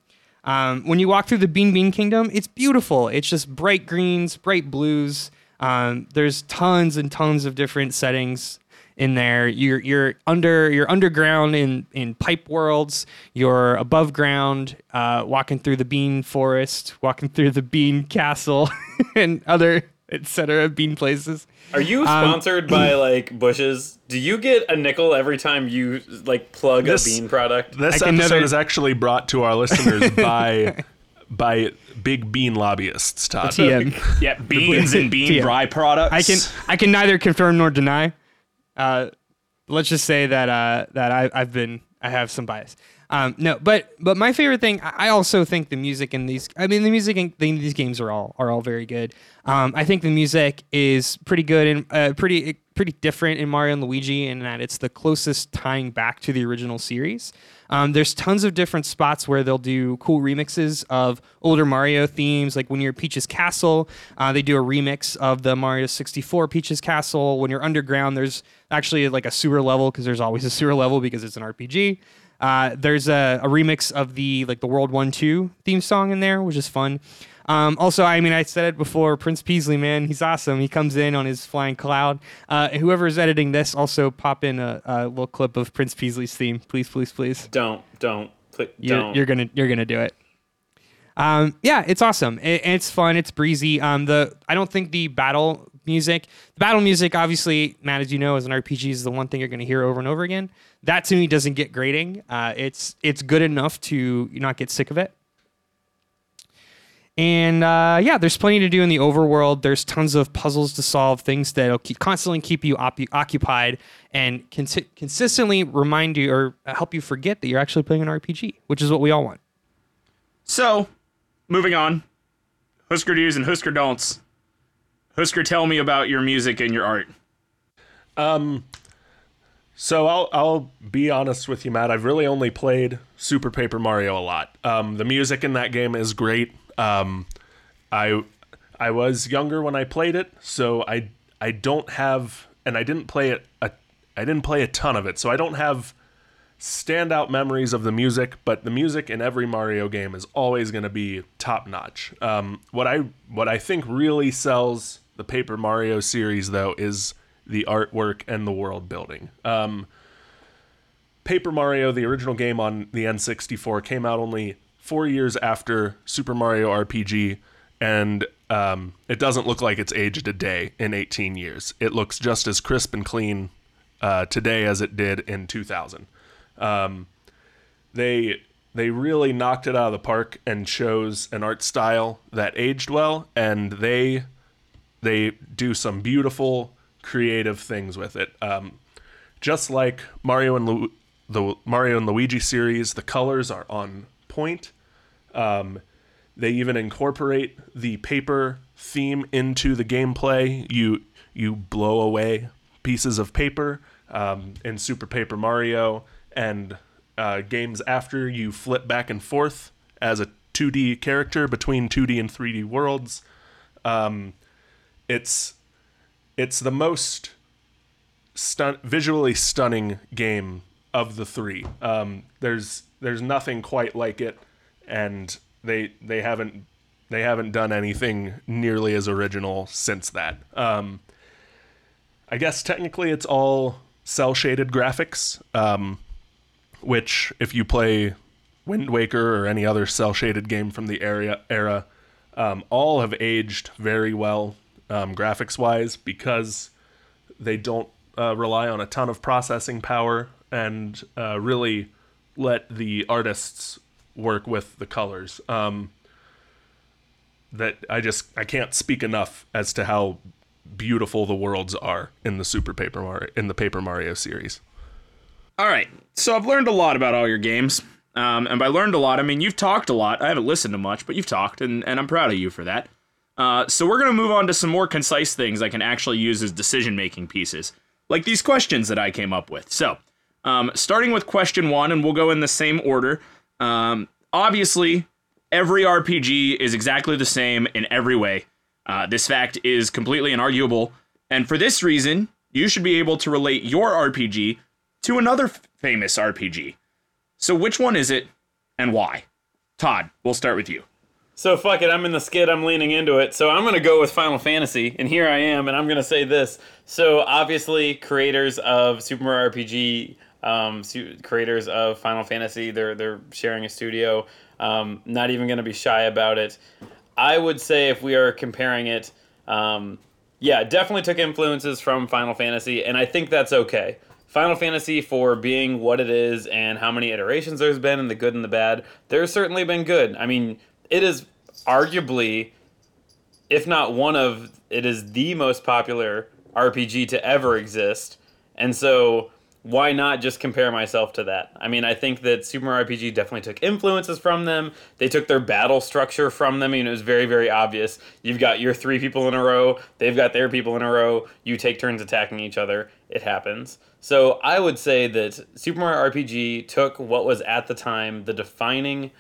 um, when you walk through the Bean Bean Kingdom, it's beautiful. It's just bright greens, bright blues. Um, there's tons and tons of different settings in there. You're you're under you're underground in in pipe worlds. You're above ground, uh, walking through the bean forest, walking through the bean castle, and other etc. bean places. Are you sponsored by like Bush's? Do you get a nickel every time you like plug This- a bean product? This I episode never- is actually brought to our listeners by by big bean lobbyists, Todd. TM. Yeah, beans and bean Yeah. products. I can I can neither confirm nor deny. Uh, let's just say that uh, that I, I've been I have some bias. Um, no, but but my favorite thing I also think the music in these I mean the music in the- these games are all are all very good. Um, I think the music is pretty good and uh, pretty pretty different in Mario and Luigi in that it's the closest tying back to the original series. Um, there's tons of different spots where they'll do cool remixes of older Mario themes. Like when you're at Peach's Castle, uh, they do a remix of the Mario 64 Peach's Castle. When you're underground, there's actually like a sewer level because there's always a sewer level because it's an RPG. Uh, there's a, a remix of the like the World One Two theme song in there, which is fun. Um, also, I mean, I said it before. Prince Peasley, man, he's awesome. He comes in on his flying cloud. Uh, whoever is editing this, also pop in a, a little clip of Prince Peasley's theme, please, please, please. Don't, don't, pl- You're, you're gonna you're gonna do it. Um, yeah, it's awesome. It, it's fun. It's breezy. Um, the I don't think the battle music, the battle music, obviously, Matt, as you know, as an RPG, is the one thing you're gonna hear over and over again. That to me doesn't get grading. Uh, it's it's good enough to not get sick of it. And uh, yeah, there's plenty to do in the overworld. There's tons of puzzles to solve, things that'll keep, constantly keep you op- occupied and consi- consistently remind you or help you forget that you're actually playing an RPG, which is what we all want. So, moving on. Husker do's and Husker don'ts. Husker, tell me about your music and your art. Um, So I'll I'll be honest with you, Matt. I've really only played Super Paper Mario a lot. Um, the music in that game is great. Um, I I was younger when I played it, so I I don't have and I didn't play it a I didn't play a ton of it, so I don't have standout memories of the music. But the music in every Mario game is always going to be top notch. Um, what I what I think really sells the Paper Mario series though is the artwork and the world building. Um, Paper Mario, the original game on the N64, came out only four years after Super Mario RPG, and um, it doesn't look like it's aged a day in 18 years. It looks just as crisp and clean uh, today as it did in 2000. Um, they they really knocked it out of the park and chose an art style that aged well, and they they do some beautiful creative things with it. Um, just like Mario and Lu- the Mario and Luigi series, the colors are on point. Um, they even incorporate the paper theme into the gameplay. You you blow away pieces of paper um, in Super Paper Mario, and uh, games after you flip back and forth as a 2D character between 2D and 3D worlds. Um, it's it's the most stun- visually stunning game of the three. Um, there's there's nothing quite like it, and they they haven't they haven't done anything nearly as original since that. Um, I guess technically it's all cell shaded graphics, um, which if you play Wind Waker or any other cell shaded game from the area era, um, all have aged very well um, graphics wise because they don't uh, rely on a ton of processing power and uh, really let the artists work with the colors. Um, that I just I can't speak enough as to how beautiful the worlds are in the Super Paper Mario in the Paper Mario series. All right. So I've learned a lot about all your games. Um, and by learned a lot, I mean you've talked a lot. I haven't listened to much, but you've talked, and, and I'm proud of you for that. Uh, so we're going to move on to some more concise things I can actually use as decision making pieces. like these questions that I came up with. So, um, starting with question one, and we'll go in the same order. Um, obviously, every RPG is exactly the same in every way. Uh, this fact is completely inarguable, and for this reason, you should be able to relate your RPG to another f- famous RPG. So, which one is it, and why? Todd, we'll start with you. So fuck it, I'm in the skid, I'm leaning into it. So I'm gonna go with Final Fantasy, and here I am, and I'm gonna say this. So obviously, creators of Super Mario RPG, um, creators of Final Fantasy, they're they're sharing a studio. Um, not even gonna be shy about it. I would say if we are comparing it, um, yeah, definitely took influences from Final Fantasy, and I think that's okay. Final Fantasy, for being what it is and how many iterations there's been, and the good and the bad, there's certainly been good. I mean, it is arguably, if not one of, it is the most popular RPG to ever exist. And so, why not just compare myself to that? I mean, I think that Super Mario RPG definitely took influences from them. They took their battle structure from them. I mean, it was very, very obvious. You've got your three people in a row, they've got their people in a row, you take turns attacking each other. It happens. So, I would say that Super Mario RPG took what was at the time the defining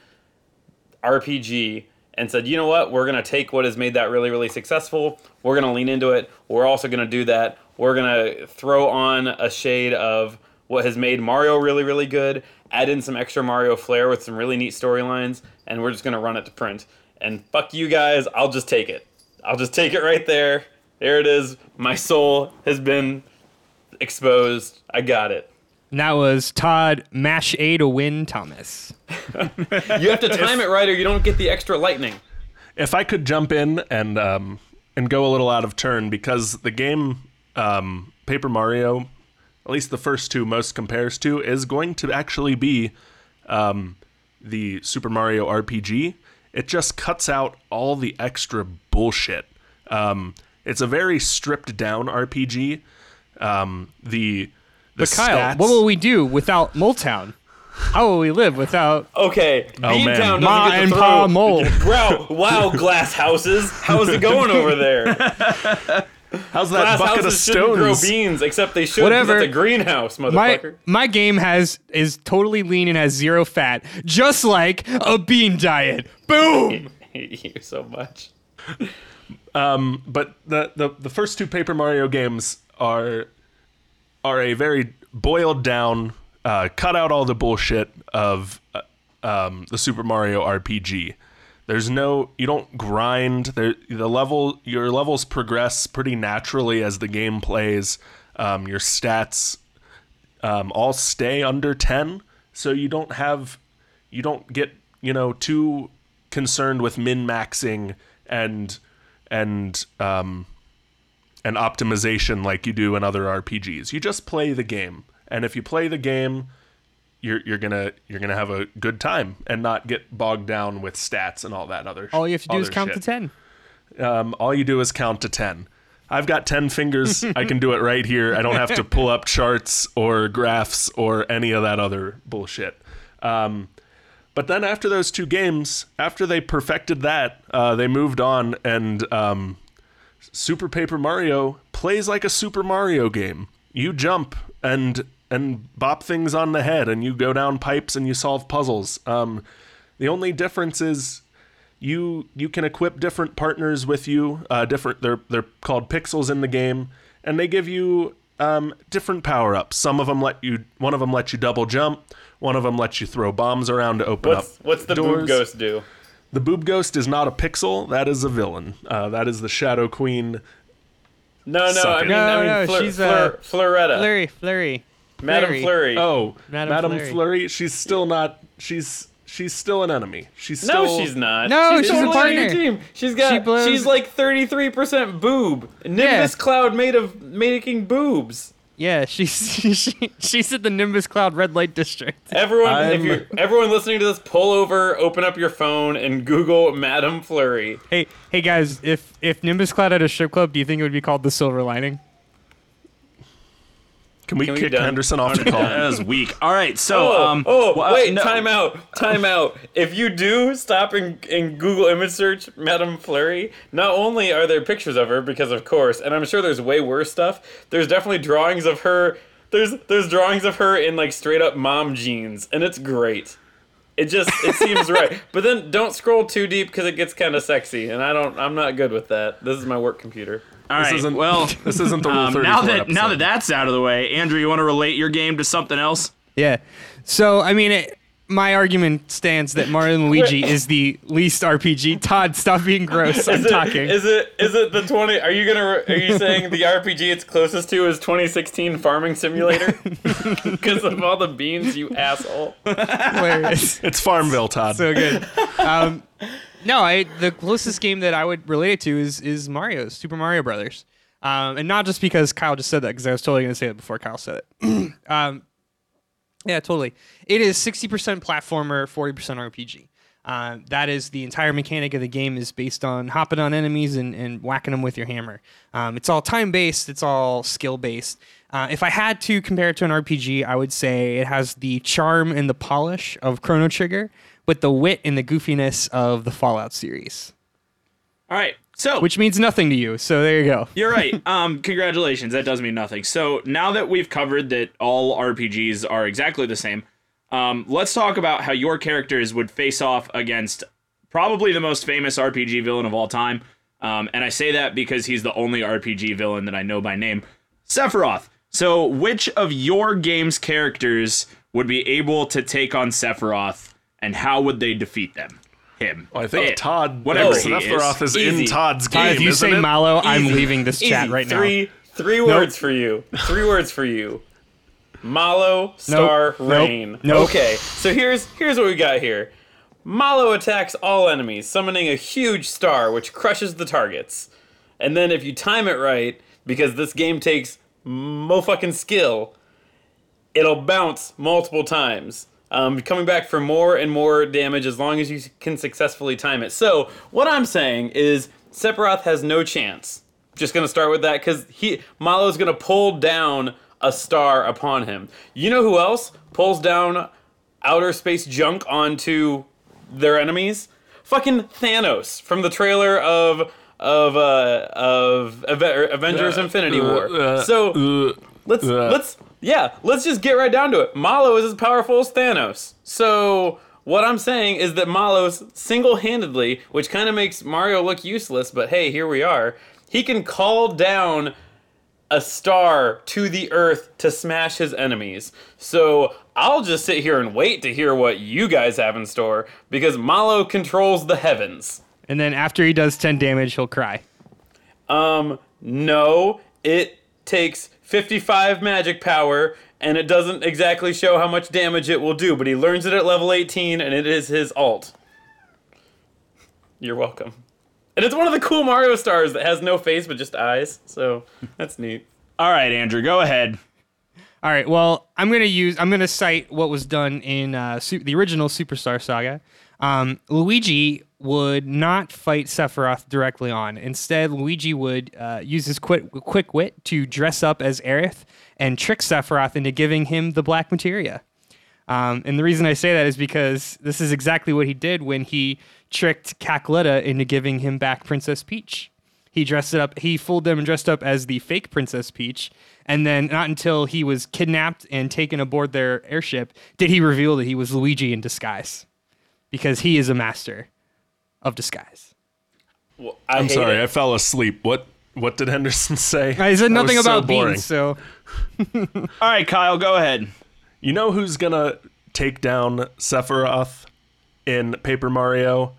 RPG and said, you know what, we're going to take what has made that really, really successful. We're going to lean into it. We're also going to do that. We're going to throw on a shade of what has made Mario really, really good, add in some extra Mario flair with some really neat storylines, and we're just going to run it to print. And fuck you guys, I'll just take it. I'll just take it right there. There it is. My soul has been exposed. I got it. And that was Todd Mash A to win Thomas. You have to time it right or you don't get the extra lightning. if I could jump in and um, and go a little out of turn because the game um, Paper Mario, at least the first two most compares to, is going to actually be um, the Super Mario RPG. It just cuts out all the extra bullshit. Um, it's a very stripped down RPG. Um, the the But Kyle, stats- what will we do without Moletown? How will we live without Okay, Oh, Bean man. Town doesn't Ma get and to Pa throw. Mole? Wow, wow, glass houses. How's it going over there? How's that Glass bucket houses shouldn't grow beans, except they should. Whatever. Whatever. That's a greenhouse, my my game has is totally lean and has zero fat, just like a bean diet. Boom. I hate you so much. Um, but the, the the first two Paper Mario games are are a very boiled down, uh, cut out all the bullshit of uh, um, the Super Mario RPG. There's no you don't grind. There the level your levels progress pretty naturally as the game plays. Um, your stats um, all stay under 10 so you don't have you don't get you know too concerned with min maxing and and um and optimization like you do in other RPGs you just play the game and if you play the game you're you're gonna you're gonna have a good time and not get bogged down with stats and all that other All you have to do is count shit to ten. um, all you do is count to 10. I've got 10 fingers. I can do it right here. I don't have to pull up charts or graphs or any of that other bullshit. Um, but then after those two games, after they perfected that, uh, they moved on, and um, Super Paper Mario plays like a Super Mario game. You jump and and bop things on the head, and you go down pipes and you solve puzzles. Um, the only difference is you you can equip different partners with you. Uh, different they're they're called pixels in the game, and they give you um, different power ups. Some of them let you one of them lets you double jump. One of them lets you throw bombs around to open What's up. what's the doors. boob ghost do? The boob ghost is not a pixel. That is a villain. Uh, that is the Shadow Queen. No, no, Suck I mean, No, I mean, no, Fleur, she's, Fleur, uh, Fleuretta, Flurry, Flurry. Madame Flurry. Flurry. Oh, Madame Madame, Flurry. Flurry. She's still not. She's she's still an enemy. She's still no, she's not. No, she's, she's a totally on your partner. team. She's got. She blows- she's like thirty three percent boob. Nimbus Yeah. cloud made of making boobs. Yeah, she's she, she's at the Nimbus Cloud red light district. Everyone, if I'm- you're everyone listening to this, pull over, open up your phone, and Google Madame Flurry. Hey, hey guys, if if Nimbus Cloud had a strip club, do you think it would be called the Silver Lining? Can we Can we kick done? Henderson off the call? done. That was weak. All right, so Oh, um, oh well, wait, no- time out, time out. If you do stop and, and Google image search Madame Flurry, not only are there pictures of her, because of course, and I'm sure there's way worse stuff. There's definitely drawings of her. There's there's drawings of her in like straight up mom jeans, and it's great. It just it seems right. But then don't scroll too deep because it gets kind of sexy, and I don't. I'm not good with that. This is my work computer. All right, This isn't well, this isn't the Rule um, 34 now that episode. now that that's out of the way, Andrew, you want to relate your game to something else? Yeah. So I mean, it, my argument stands that Mario and Luigi is the least RPG. Todd, stop being gross. I'm Is it, talking. is it is it the 20 Are you going to are you saying the RPG it's closest to is 2016 Farming Simulator? Cuz of all the beans, you asshole. hilarious. it's Farmville, Todd. so good. Um, no, I the closest game that I would relate it to is is Mario's Super Mario Brothers, um, and not just because Kyle just said that because I was totally going to say it before Kyle said it. um, yeah, totally. It is sixty percent platformer, forty percent RPG. Uh, that is the entire mechanic of the game is based on hopping on enemies and, and whacking them with your hammer. Um, it's all time based. It's all skill based. Uh, if I had to compare it to an RPG, I would say it has the charm and the polish of Chrono Trigger, with the wit and the goofiness of the Fallout series, All right, so which means nothing to you. So there you go. You're right. Um, congratulations. That does mean nothing. So now that we've covered that all RPGs are exactly the same, um, let's talk about how your characters would face off against probably the most famous RPG villain of all time. Um, and I say that because he's the only RPG villain that I know by name, Sephiroth. So, which of your game's characters would be able to take on Sephiroth, and how would they defeat them? Him. Well, I think It. Todd, Whatever oh, he Sephiroth is, in Todd's game. Todd, if you isn't say it? Mallow, I'm Easy. leaving this chat Easy. right now. Three three words for you. Three words for you. Mallow Star Nope. Rain. Nope. Okay, so here's here's what we got here. Mallow attacks all enemies, summoning a huge star which crushes the targets. And then if you time it right, because this game takes mo fucking skill, it'll bounce multiple times, um, coming back for more and more damage as long as you can successfully time it. So what I'm saying is Sephiroth has no chance. Just gonna start with that because he Mallow's gonna pull down a star upon him. You know who else pulls down outer space junk onto their enemies? Fucking Thanos from the trailer of of uh of Ave- Avengers Infinity War. uh, so Uh, let's uh. let's yeah, let's just get right down to it. Mallow is as powerful as Thanos. So what I'm saying is that Mallow's single-handedly, which kind of makes Mario look useless, but hey, here we are. He can call down a star to the earth to smash his enemies. So I'll just sit here and wait to hear what you guys have in store because Mallow controls the heavens. And then after he does 10 damage, he'll cry. Um, no, it takes 55 magic power, and it doesn't exactly show how much damage it will do, but he learns it at level 18, and it is his alt. You're welcome. And it's one of the cool Mario stars that has no face but just eyes, so that's neat. All right, Andrew, go ahead. All right. Well, I'm gonna use. I'm gonna cite what was done in uh, su- the original Superstar Saga. Um, Luigi would not fight Sephiroth directly on. Instead, Luigi would uh, use his quick, quick wit to dress up as Aerith and trick Sephiroth into giving him the black materia. Um, and the reason I say that is because this is exactly what he did when he tricked Cackletta into giving him back Princess Peach. He dressed it up. He fooled them and dressed up as the fake Princess Peach, and then not until he was kidnapped and taken aboard their airship did he reveal that he was Luigi in disguise, because he is a master of disguise. Well, I I'm sorry, it. I fell asleep. What what did Henderson say? I said nothing was so about boring. beans, so All right, Kyle, go ahead. You know who's gonna take down Sephiroth in Paper Mario?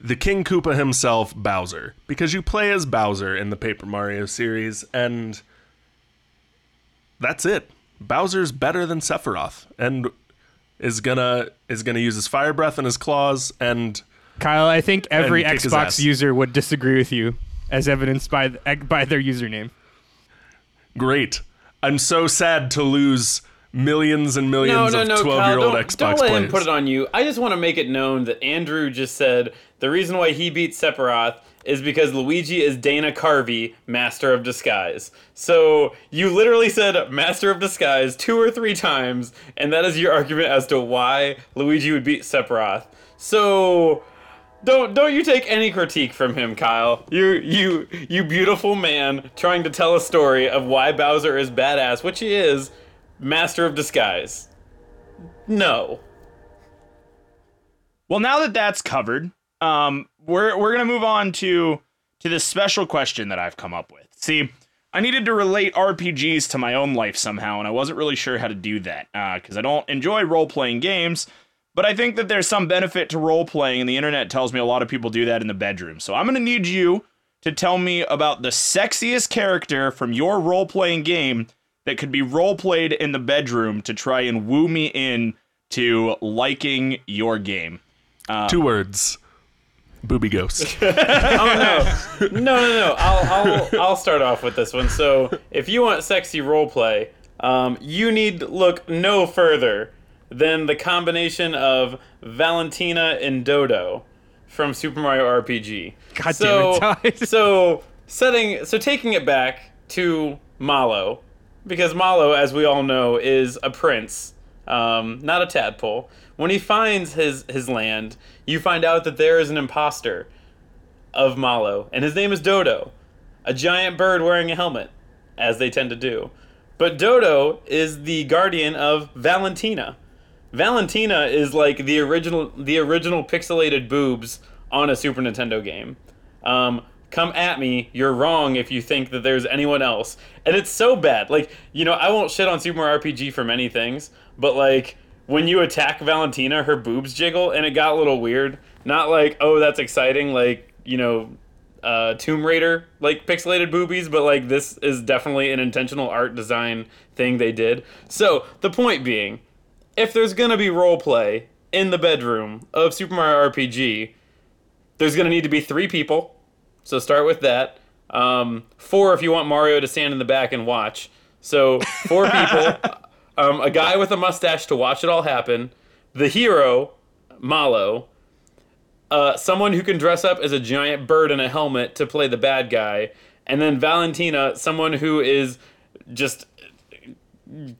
The King Koopa himself, Bowser. Because you play as Bowser in the Paper Mario series, and that's it. Bowser's better than Sephiroth, and is gonna is gonna use his fire breath and his claws, and Kyle, I think every And kick his Xbox ass. user would disagree with you, as evidenced by the, by their username. great. I'm so sad to lose millions and No, millions no, of 12 Kyle, year old don't, Xbox don't let players. him put it on you. I just want to make it known that Andrew just said the reason why he beat Sephiroth is because Luigi is Dana Carvey, Master of Disguise. So you literally said Master of Disguise two or three times, and that is your argument as to why Luigi would beat Sephiroth. So don't don't you take any critique from him, Kyle. You you you beautiful man trying to tell a story of why Bowser is badass, which he is, Master of Disguise. No. Well, now that that's covered, um, we're we're gonna move on to to this special question that I've come up with. See, I needed to relate RPGs to my own life somehow, and I wasn't really sure how to do that because I don't enjoy role playing games. But I think that there's some benefit to role playing, and the internet tells me a lot of people do that in the bedroom. So I'm gonna need you to tell me about the sexiest character from your role playing game that could be role played in the bedroom to try and woo me in to liking your game. Two words. Booby Ghost. Oh no. No, no, no. I'll I'll I'll start off with this one. So, if you want sexy roleplay, um, you need look no further than the combination of Valentina and Dodo from Super Mario RPG. God so, damn it, so setting so taking it back to Mallow, because Mallow, as we all know, is a prince, um, not a tadpole. When he finds his his land, you find out that there is an imposter of Mallow, and his name is Dodo, a giant bird wearing a helmet, as they tend to do. But Dodo is the guardian of Valentina. Valentina is like the original the original pixelated boobs on a Super Nintendo game. Um, come at me, you're wrong if you think that there's anyone else. And it's so bad. Like, you know, I won't shit on Super Mario RPG for many things, but like when you attack Valentina, her boobs jiggle and it got a little weird. Not like, oh, that's exciting, like, you know, uh, Tomb Raider like pixelated boobies, but like this is definitely an intentional art design thing they did. So the point being, if there's gonna be role play in the bedroom of Super Mario RPG, there's gonna need to be three people. So start with that. Um, four if you want Mario to stand in the back and watch. So four people, um, a guy with a mustache to watch it all happen, the hero, Mallow, uh, someone who can dress up as a giant bird in a helmet to play the bad guy, and then Valentina, someone who is just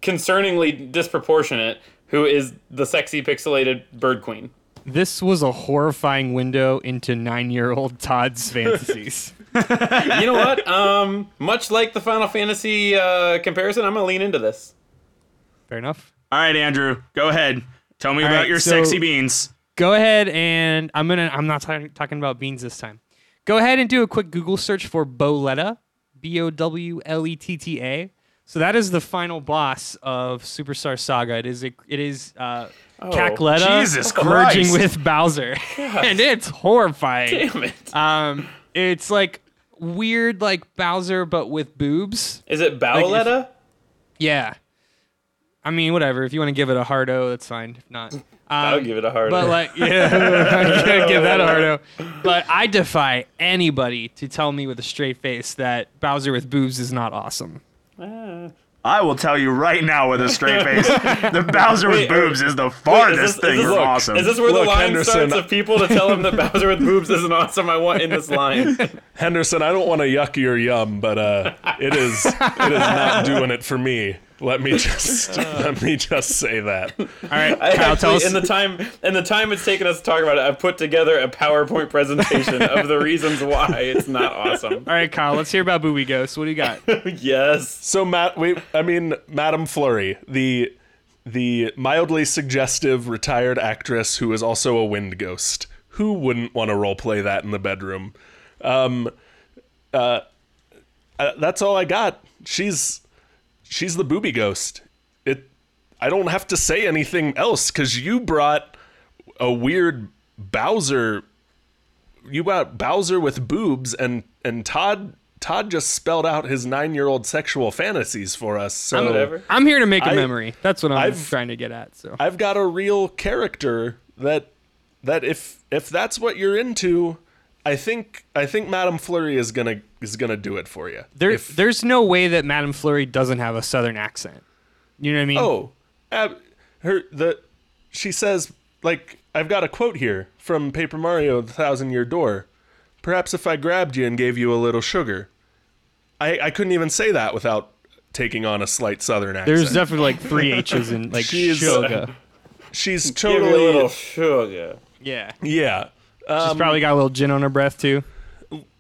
concerningly disproportionate, who is the sexy pixelated bird queen. This was a horrifying window into nine-year-old Todd's fantasies. You know what? Um, much like the Final Fantasy uh, comparison, I'm gonna lean into this. Fair enough. All right, Andrew, go ahead. Tell me All about right, your so- sexy beans. Go ahead and I'm gonna. I'm not talking talking about beans this time. Go ahead and do a quick Google search for Bowletta, B O W L E T T A. So that is the final boss of Superstar Saga. It is a, it is uh, Cackletta Jesus merging Christ. with Bowser, and it's horrifying. Damn it! Um, it's like weird, like Bowser but with boobs. Is it Bowletta? Yeah. I mean, whatever. If you want to give it a hard O, that's fine. If not, um, I'll give it a hard. O. But like, yeah, give that a hard O. But I defy anybody to tell me with a straight face that Bowser with boobs is not awesome. I will tell you right now with a straight face, the Bowser with Wait, are- boobs is the Wait, farthest is this, thing is this, from awesome. Is this where Look, the line Henderson- starts of people to tell him that Bowser with boobs isn't awesome? I want in this line. Henderson, I don't want to yuck your yum, but uh, it is it is not doing it for me. Let me just let me just say that. All right, I Kyle, tell us. in the time in the time it's taken us to talk about it, I've put together a PowerPoint presentation of the reasons why it's not awesome. All right, Kyle, let's hear about Booby Ghost. What do you got? yes. So Matt, wait, I mean Madame Flurry, the the mildly suggestive retired actress who is also a wind ghost. Who wouldn't want to role play that in the bedroom? Um, uh, uh, that's all I got. She's she's the booby ghost. It. I don't have to say anything else because you brought a weird Bowser. You brought Bowser with boobs, and and Todd Todd just spelled out his nine year old sexual fantasies for us. So Whatever. I'm here to make a I- memory. That's what I'm I've- trying to get at. So I've got a real character that that if if that's what you're into, I think I think Madame Flurry is gonna is gonna do it for you. there, If- there's no way that Madame Flurry doesn't have a Southern accent. You know what I mean? oh Ab- her the she says like I've got a quote here from Paper Mario: The Thousand Year Door. Perhaps if I grabbed you and gave you a little sugar. I I couldn't even say that without taking on a slight Southern accent. There's definitely like three H's in like She is- sugar. She's Give me a totally little sugar. Yeah. yeah. She's probably got a little gin on her breath too.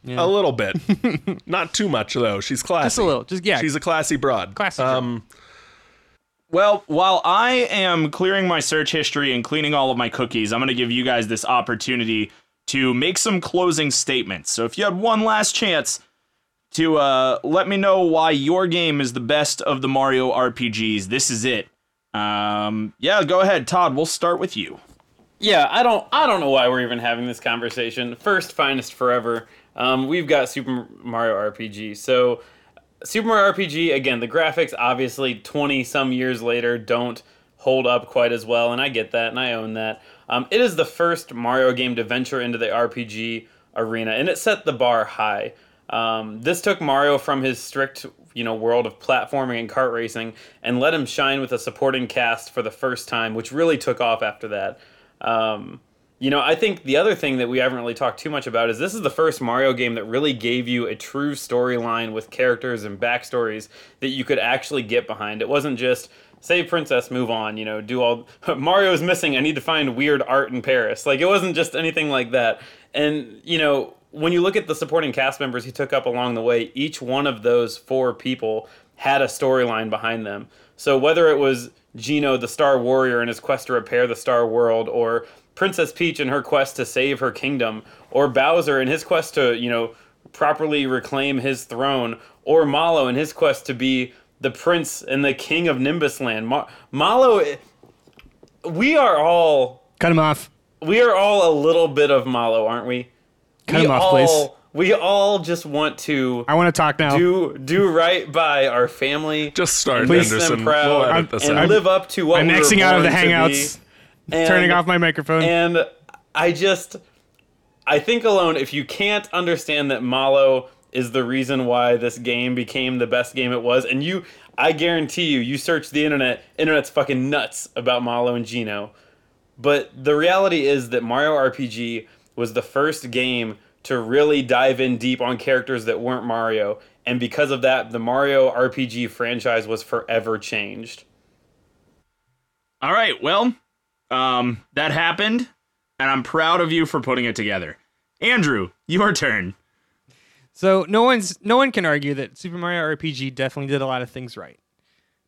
A little bit, not too much though. She's classy. Just a little. Just yeah. She's a classy broad. Classy Um, Well, while I am clearing my search history and cleaning all of my cookies, I'm going to give you guys this opportunity to make some closing statements. So if you had one last chance to uh, let me know why your game is the best of the Mario RPGs, this is it. Um, yeah, go ahead, Todd. We'll start with you. Yeah, I don't I don't know why we're even having this conversation. First, finest forever. Um, we've got Super Mario RPG. So Super Mario RPG again, the graphics obviously 20 some years later don't hold up quite as well and I get that and I own that. Um, it is the first Mario game to venture into the RPG arena and it set the bar high. Um, this took Mario from his strict, you know, world of platforming and kart racing and let him shine with a supporting cast for the first time, which really took off after that. Um, you know, I think the other thing that we haven't really talked too much about is this is the first Mario game that really gave you a true storyline with characters and backstories that you could actually get behind. It wasn't just save princess, move on, you know, do all Mario's missing, I need to find weird art in Paris. Like it wasn't just anything like that. And, you know, when you look at the supporting cast members he took up along the way, each one of those four people had a storyline behind them. So whether it was Geno, the Star Warrior, in his quest to repair the Star World, or Princess Peach in her quest to save her kingdom, or Bowser in his quest to, you know, properly reclaim his throne, or Mallow in his quest to be the prince and the king of Nimbus Land. Ma- Mallow, eh, we are all Cut him off. we are all a little bit of Mallow, aren't we? Cut we him off, all, please. We all just want to I want to talk now. do do right by our family. just start, make Henderson. them proud We'll edit I'm- and out. live up to what I'm we were Xing out of the Hangouts. And- Turning off my microphone. And I just, I think alone, if you can't understand that Mallow is the reason why this game became the best game it was, and you, I guarantee you, you search the internet, internet's fucking nuts about Mallow and Geno. But the reality is that Mario RPG was the first game to really dive in deep on characters that weren't Mario, and because of that, the Mario RPG franchise was forever changed. All right, well, um, that happened, and I'm proud of you for putting it together. Andrew, your turn. So no one's no one can argue that Super Mario RPG definitely did a lot of things right,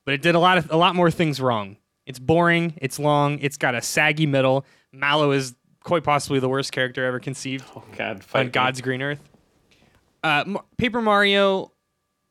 but it did a lot of a lot more things wrong. It's boring. It's long. It's got a saggy middle. Mallow is quite possibly the worst character ever conceived God, on me. God's green earth. Uh, M- Paper Mario,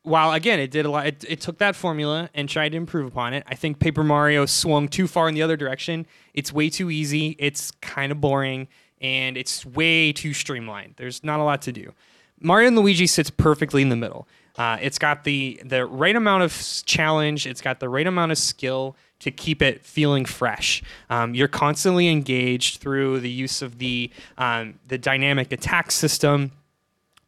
while again it did a lot, it, it took that formula and tried to improve upon it. I think Paper Mario swung too far in the other direction. It's way too easy. It's kind of boring, and it's way too streamlined. There's not a lot to do. Mario and Luigi sits perfectly in the middle. Uh, it's got the the right amount of challenge. It's got the right amount of skill to keep it feeling fresh. Um, you're constantly engaged through the use of the um, the dynamic attack system.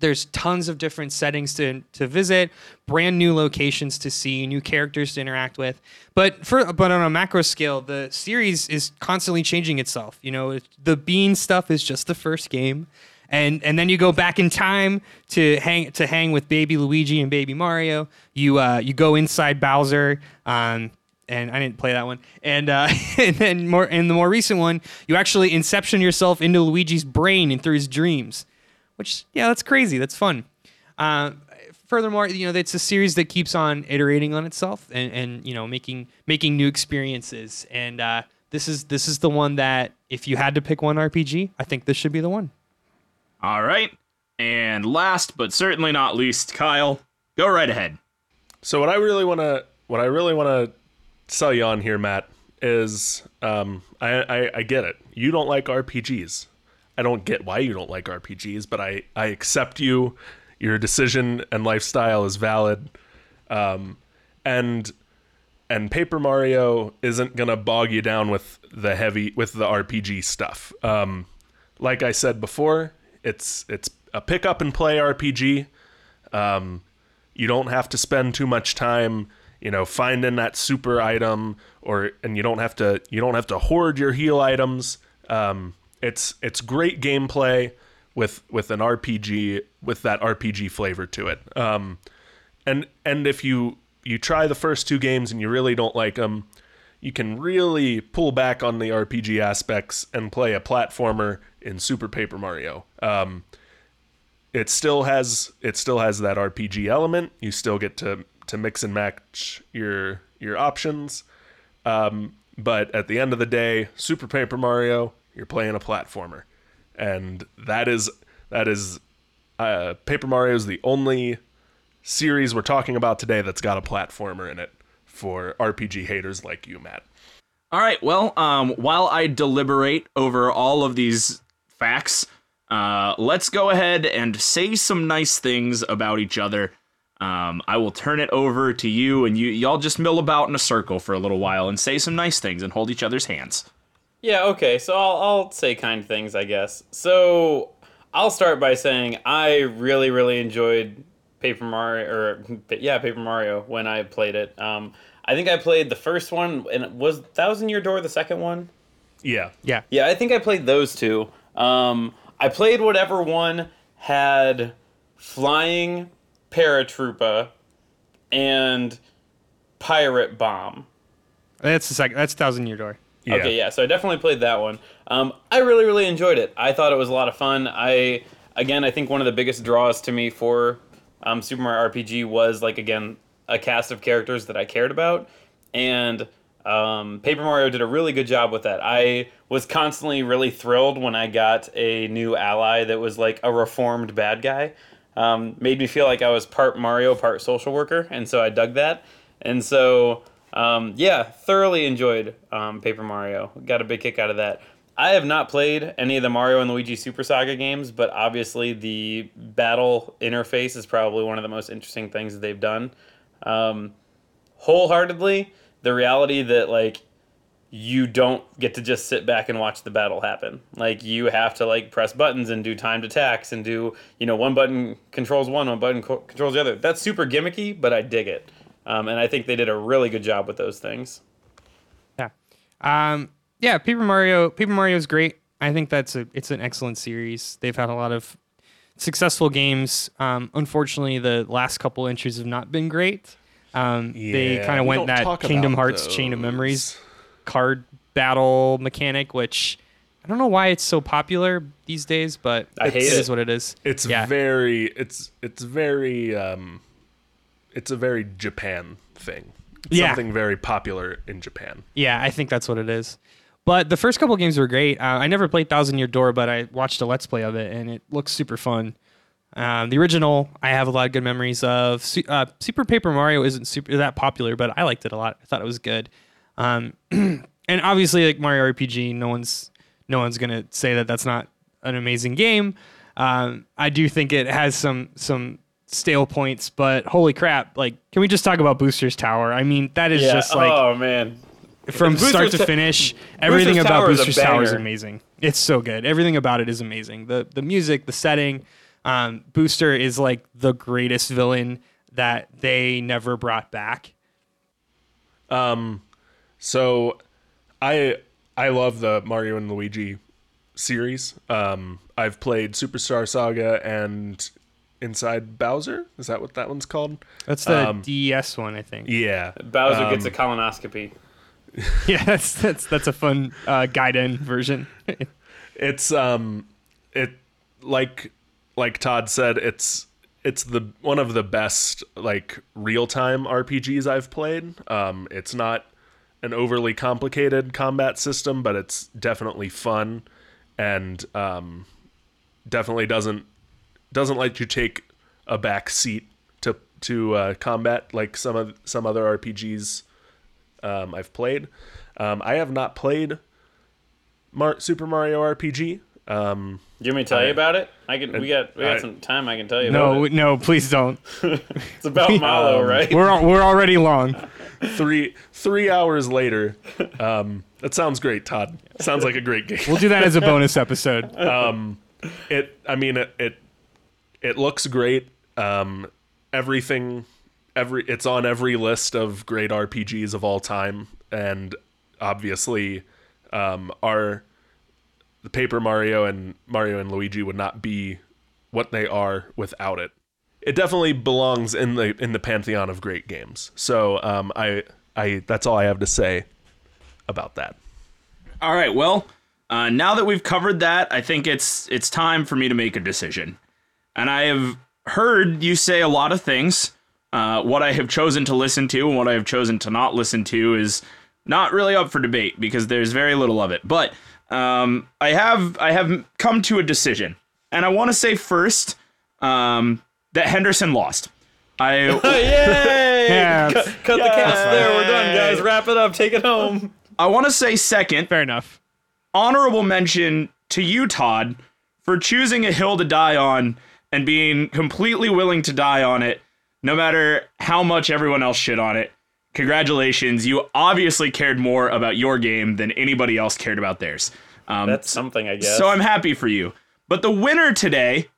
There's tons of different settings to, to visit, brand new locations to see, new characters to interact with. But for but on a macro scale, the series is constantly changing itself. You know, the Bean stuff is just the first game, and and then you go back in time to hang to hang with Baby Luigi and Baby Mario. You uh, you go inside Bowser. Um, and I didn't play that one. And uh, and then more in the more recent one, you actually inception yourself into Luigi's brain and through his dreams which yeah, that's crazy. That's fun. Uh, furthermore, you know, it's a series that keeps on iterating on itself and, and you know making making new experiences. And uh, this is this is the one that if you had to pick one RPG, I think this should be the one. All right. And last but certainly not least, Kyle, go right ahead. So what I really want to what I really want to sell you on here, Matt, is um, I, I I get it. You don't like RPGs. I don't get why you don't like RPGs, but I I accept you. Your decision and lifestyle is valid. Um, and and Paper Mario isn't gonna bog you down with the heavy with the RPG stuff. Um, like I said before, it's it's a pick up and play RPG. Um, you don't have to spend too much time you know finding that super item or and you don't have to you don't have to hoard your heal items. Um, it's it's great gameplay with with an rpg with that rpg flavor to it. Um, and and if you you try the first two games and you really don't like them you can really pull back on the rpg aspects and play a platformer in super paper mario. Um, it still has it still has that RPG element. You still get to to mix and match your your options. Um, but at the end of the day, Super Paper Mario, you're playing a platformer, and that is that is uh, Paper Mario is the only series we're talking about today that's got a platformer in it for RPG haters like you, Matt. All right. Well, um, while I deliberate over all of these facts, uh, let's go ahead and say some nice things about each other. Um, I will turn it over to you, and you y'all just mill about in a circle for a little while and say some nice things and hold each other's hands. Yeah, okay, so I'll, I'll say kind things, I guess. So I'll start by saying I really, really enjoyed Paper Mario, or yeah, Paper Mario when I played it. Um, I think I played the first one, and it was Thousand Year Door the second one? Yeah, Yeah. Yeah, I think I played those two. Um, I played whatever one had flying paratroopa and pirate bomb. That's the second. That's Thousand Year Door. yeah. Okay, yeah. So I definitely played that one. Um, I really, really enjoyed it. I thought it was a lot of fun. I, again, I think one of the biggest draws to me for um, Super Mario RPG was like again a cast of characters that I cared about, and um, Paper Mario did a really good job with that. I was constantly really thrilled when I got a new ally that was like a reformed bad guy. Um, made me feel like I was part Mario, part social worker, and so I dug that. And so, um, yeah, thoroughly enjoyed um, Paper Mario. Got a big kick out of that. I have not played any of the Mario and Luigi Super Saga games, but obviously the battle interface is probably one of the most interesting things that they've done. Um, wholeheartedly, the reality that like you don't get to just sit back and watch the battle happen. Like you have to like press buttons and do timed attacks and do you know one button controls one, one button co- controls the other. That's super gimmicky, but I dig it, um, and I think they did a really good job with those things. Yeah. Um, yeah, Paper Mario Paper Mario is great. I think that's a it's an excellent series. They've had a lot of successful games. Um, unfortunately, the last couple entries have not been great. Um, yeah, they kind of went that talk Kingdom about Hearts Chain of. Memories card battle mechanic, which I don't know why it's so popular these days, but I hate it it. is what it is. It's yeah. very it's it's very um it's a very Japan thing. Yeah. Something very popular in Japan. Yeah, I think that's what it is. But the first couple games were great. Uh, I never played Thousand Year Door, but I watched a Let's Play of it, and it looks super fun. Um, the original, I have a lot of good memories of. Uh, super Paper Mario isn't super that popular, but I liked it a lot. I thought it was good. Um, and obviously, like Mario RPG, no one's no one's gonna say that that's not an amazing game. Um, I do think it has some some stale points, but holy crap! Like, can we just talk about Booster's Tower? I mean, that is just like oh man, from Boosters start to Ta- finish, everything Boosters about Tower is Booster's Tower is amazing. It's so good. Everything about it is amazing. The the music, the setting. Um, Booster is like the greatest villain that they never brought back. So I I love the Mario and Luigi series. Um I've played Superstar Saga and Inside Bowser. Is that what that one's called? That's the Um, DS one, I think. Yeah. Bowser gets a Um, colonoscopy. Yeah, that's that's that's a fun uh, Gaiden version. it's um it like like Todd said it's it's the one of the best like real-time RPGs I've played. Um it's not an overly complicated combat system, but it's definitely fun and um definitely doesn't doesn't let you take a back seat to to uh, combat like some of some other RPGs um, I've played. Um, I have not played Mar- Super Mario RPG. Um, Do you want me to tell I- you about it? I can. We got we got I- some time. I can tell you. no, about it. no, please don't. it's about Mallow, right? We're we're already long. three three hours later. Um, that sounds great, Todd. Sounds like a great game. We'll do that as a bonus episode. It. I mean, it. It, it looks great. Um, everything every it's on every list of great RPGs of all time, and obviously, um, our the Paper Mario and Mario and Luigi would not be what they are without it. It definitely belongs in the in the pantheon of great games. So um, I I that's all I have to say about that. All right. Well, uh, now that we've covered that, I think it's it's time for me to make a decision. And I have heard you say a lot of things. Uh, what I have chosen to listen to and what I have chosen to not listen to is not really up for debate because there's very little of it. But um, I have I have come to a decision, and I want to say first um, that Henderson lost. I Yay! Yeah, cut cut the cast there. We're done, guys. Wrap it up. Take it home. I want to say second fair enough. honorable mention to you, Todd, for choosing a hill to die on and being completely willing to die on it, no matter how much everyone else shit on it. Congratulations. You obviously cared more about your game than anybody else cared about theirs. Um, That's something, I guess. so I'm happy for you. But the winner today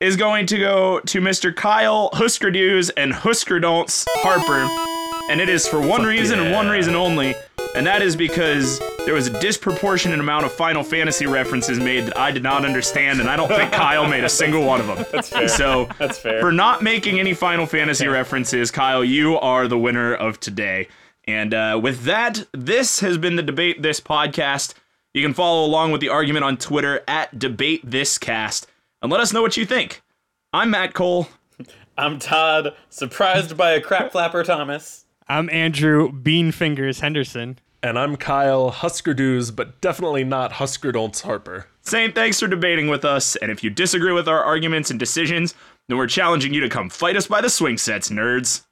is going to go to Mr. Kyle Huskerdews and Huskerdon'ts Harper. And it is for one reason and one reason only. And that is because there was a disproportionate amount of Final Fantasy references made that I did not understand, and I don't think Kyle made a single one of them. That's fair. So That's fair. for not making any Final Fantasy references, Kyle, you are the winner of today. And uh, with that, this has been the Debate This podcast. You can follow along with the argument on Twitter at Debate This Cast and let us know what you think. I'm Matt Cole. I'm Todd, surprised by a crap flapper Thomas. I'm Andrew Beanfingers Henderson. And I'm Kyle Huskerdoos, but definitely not Huskerdon'ts Harper. Saying thanks for debating with us, and if you disagree with our arguments and decisions, then we're challenging you to come fight us by the swing sets, nerds.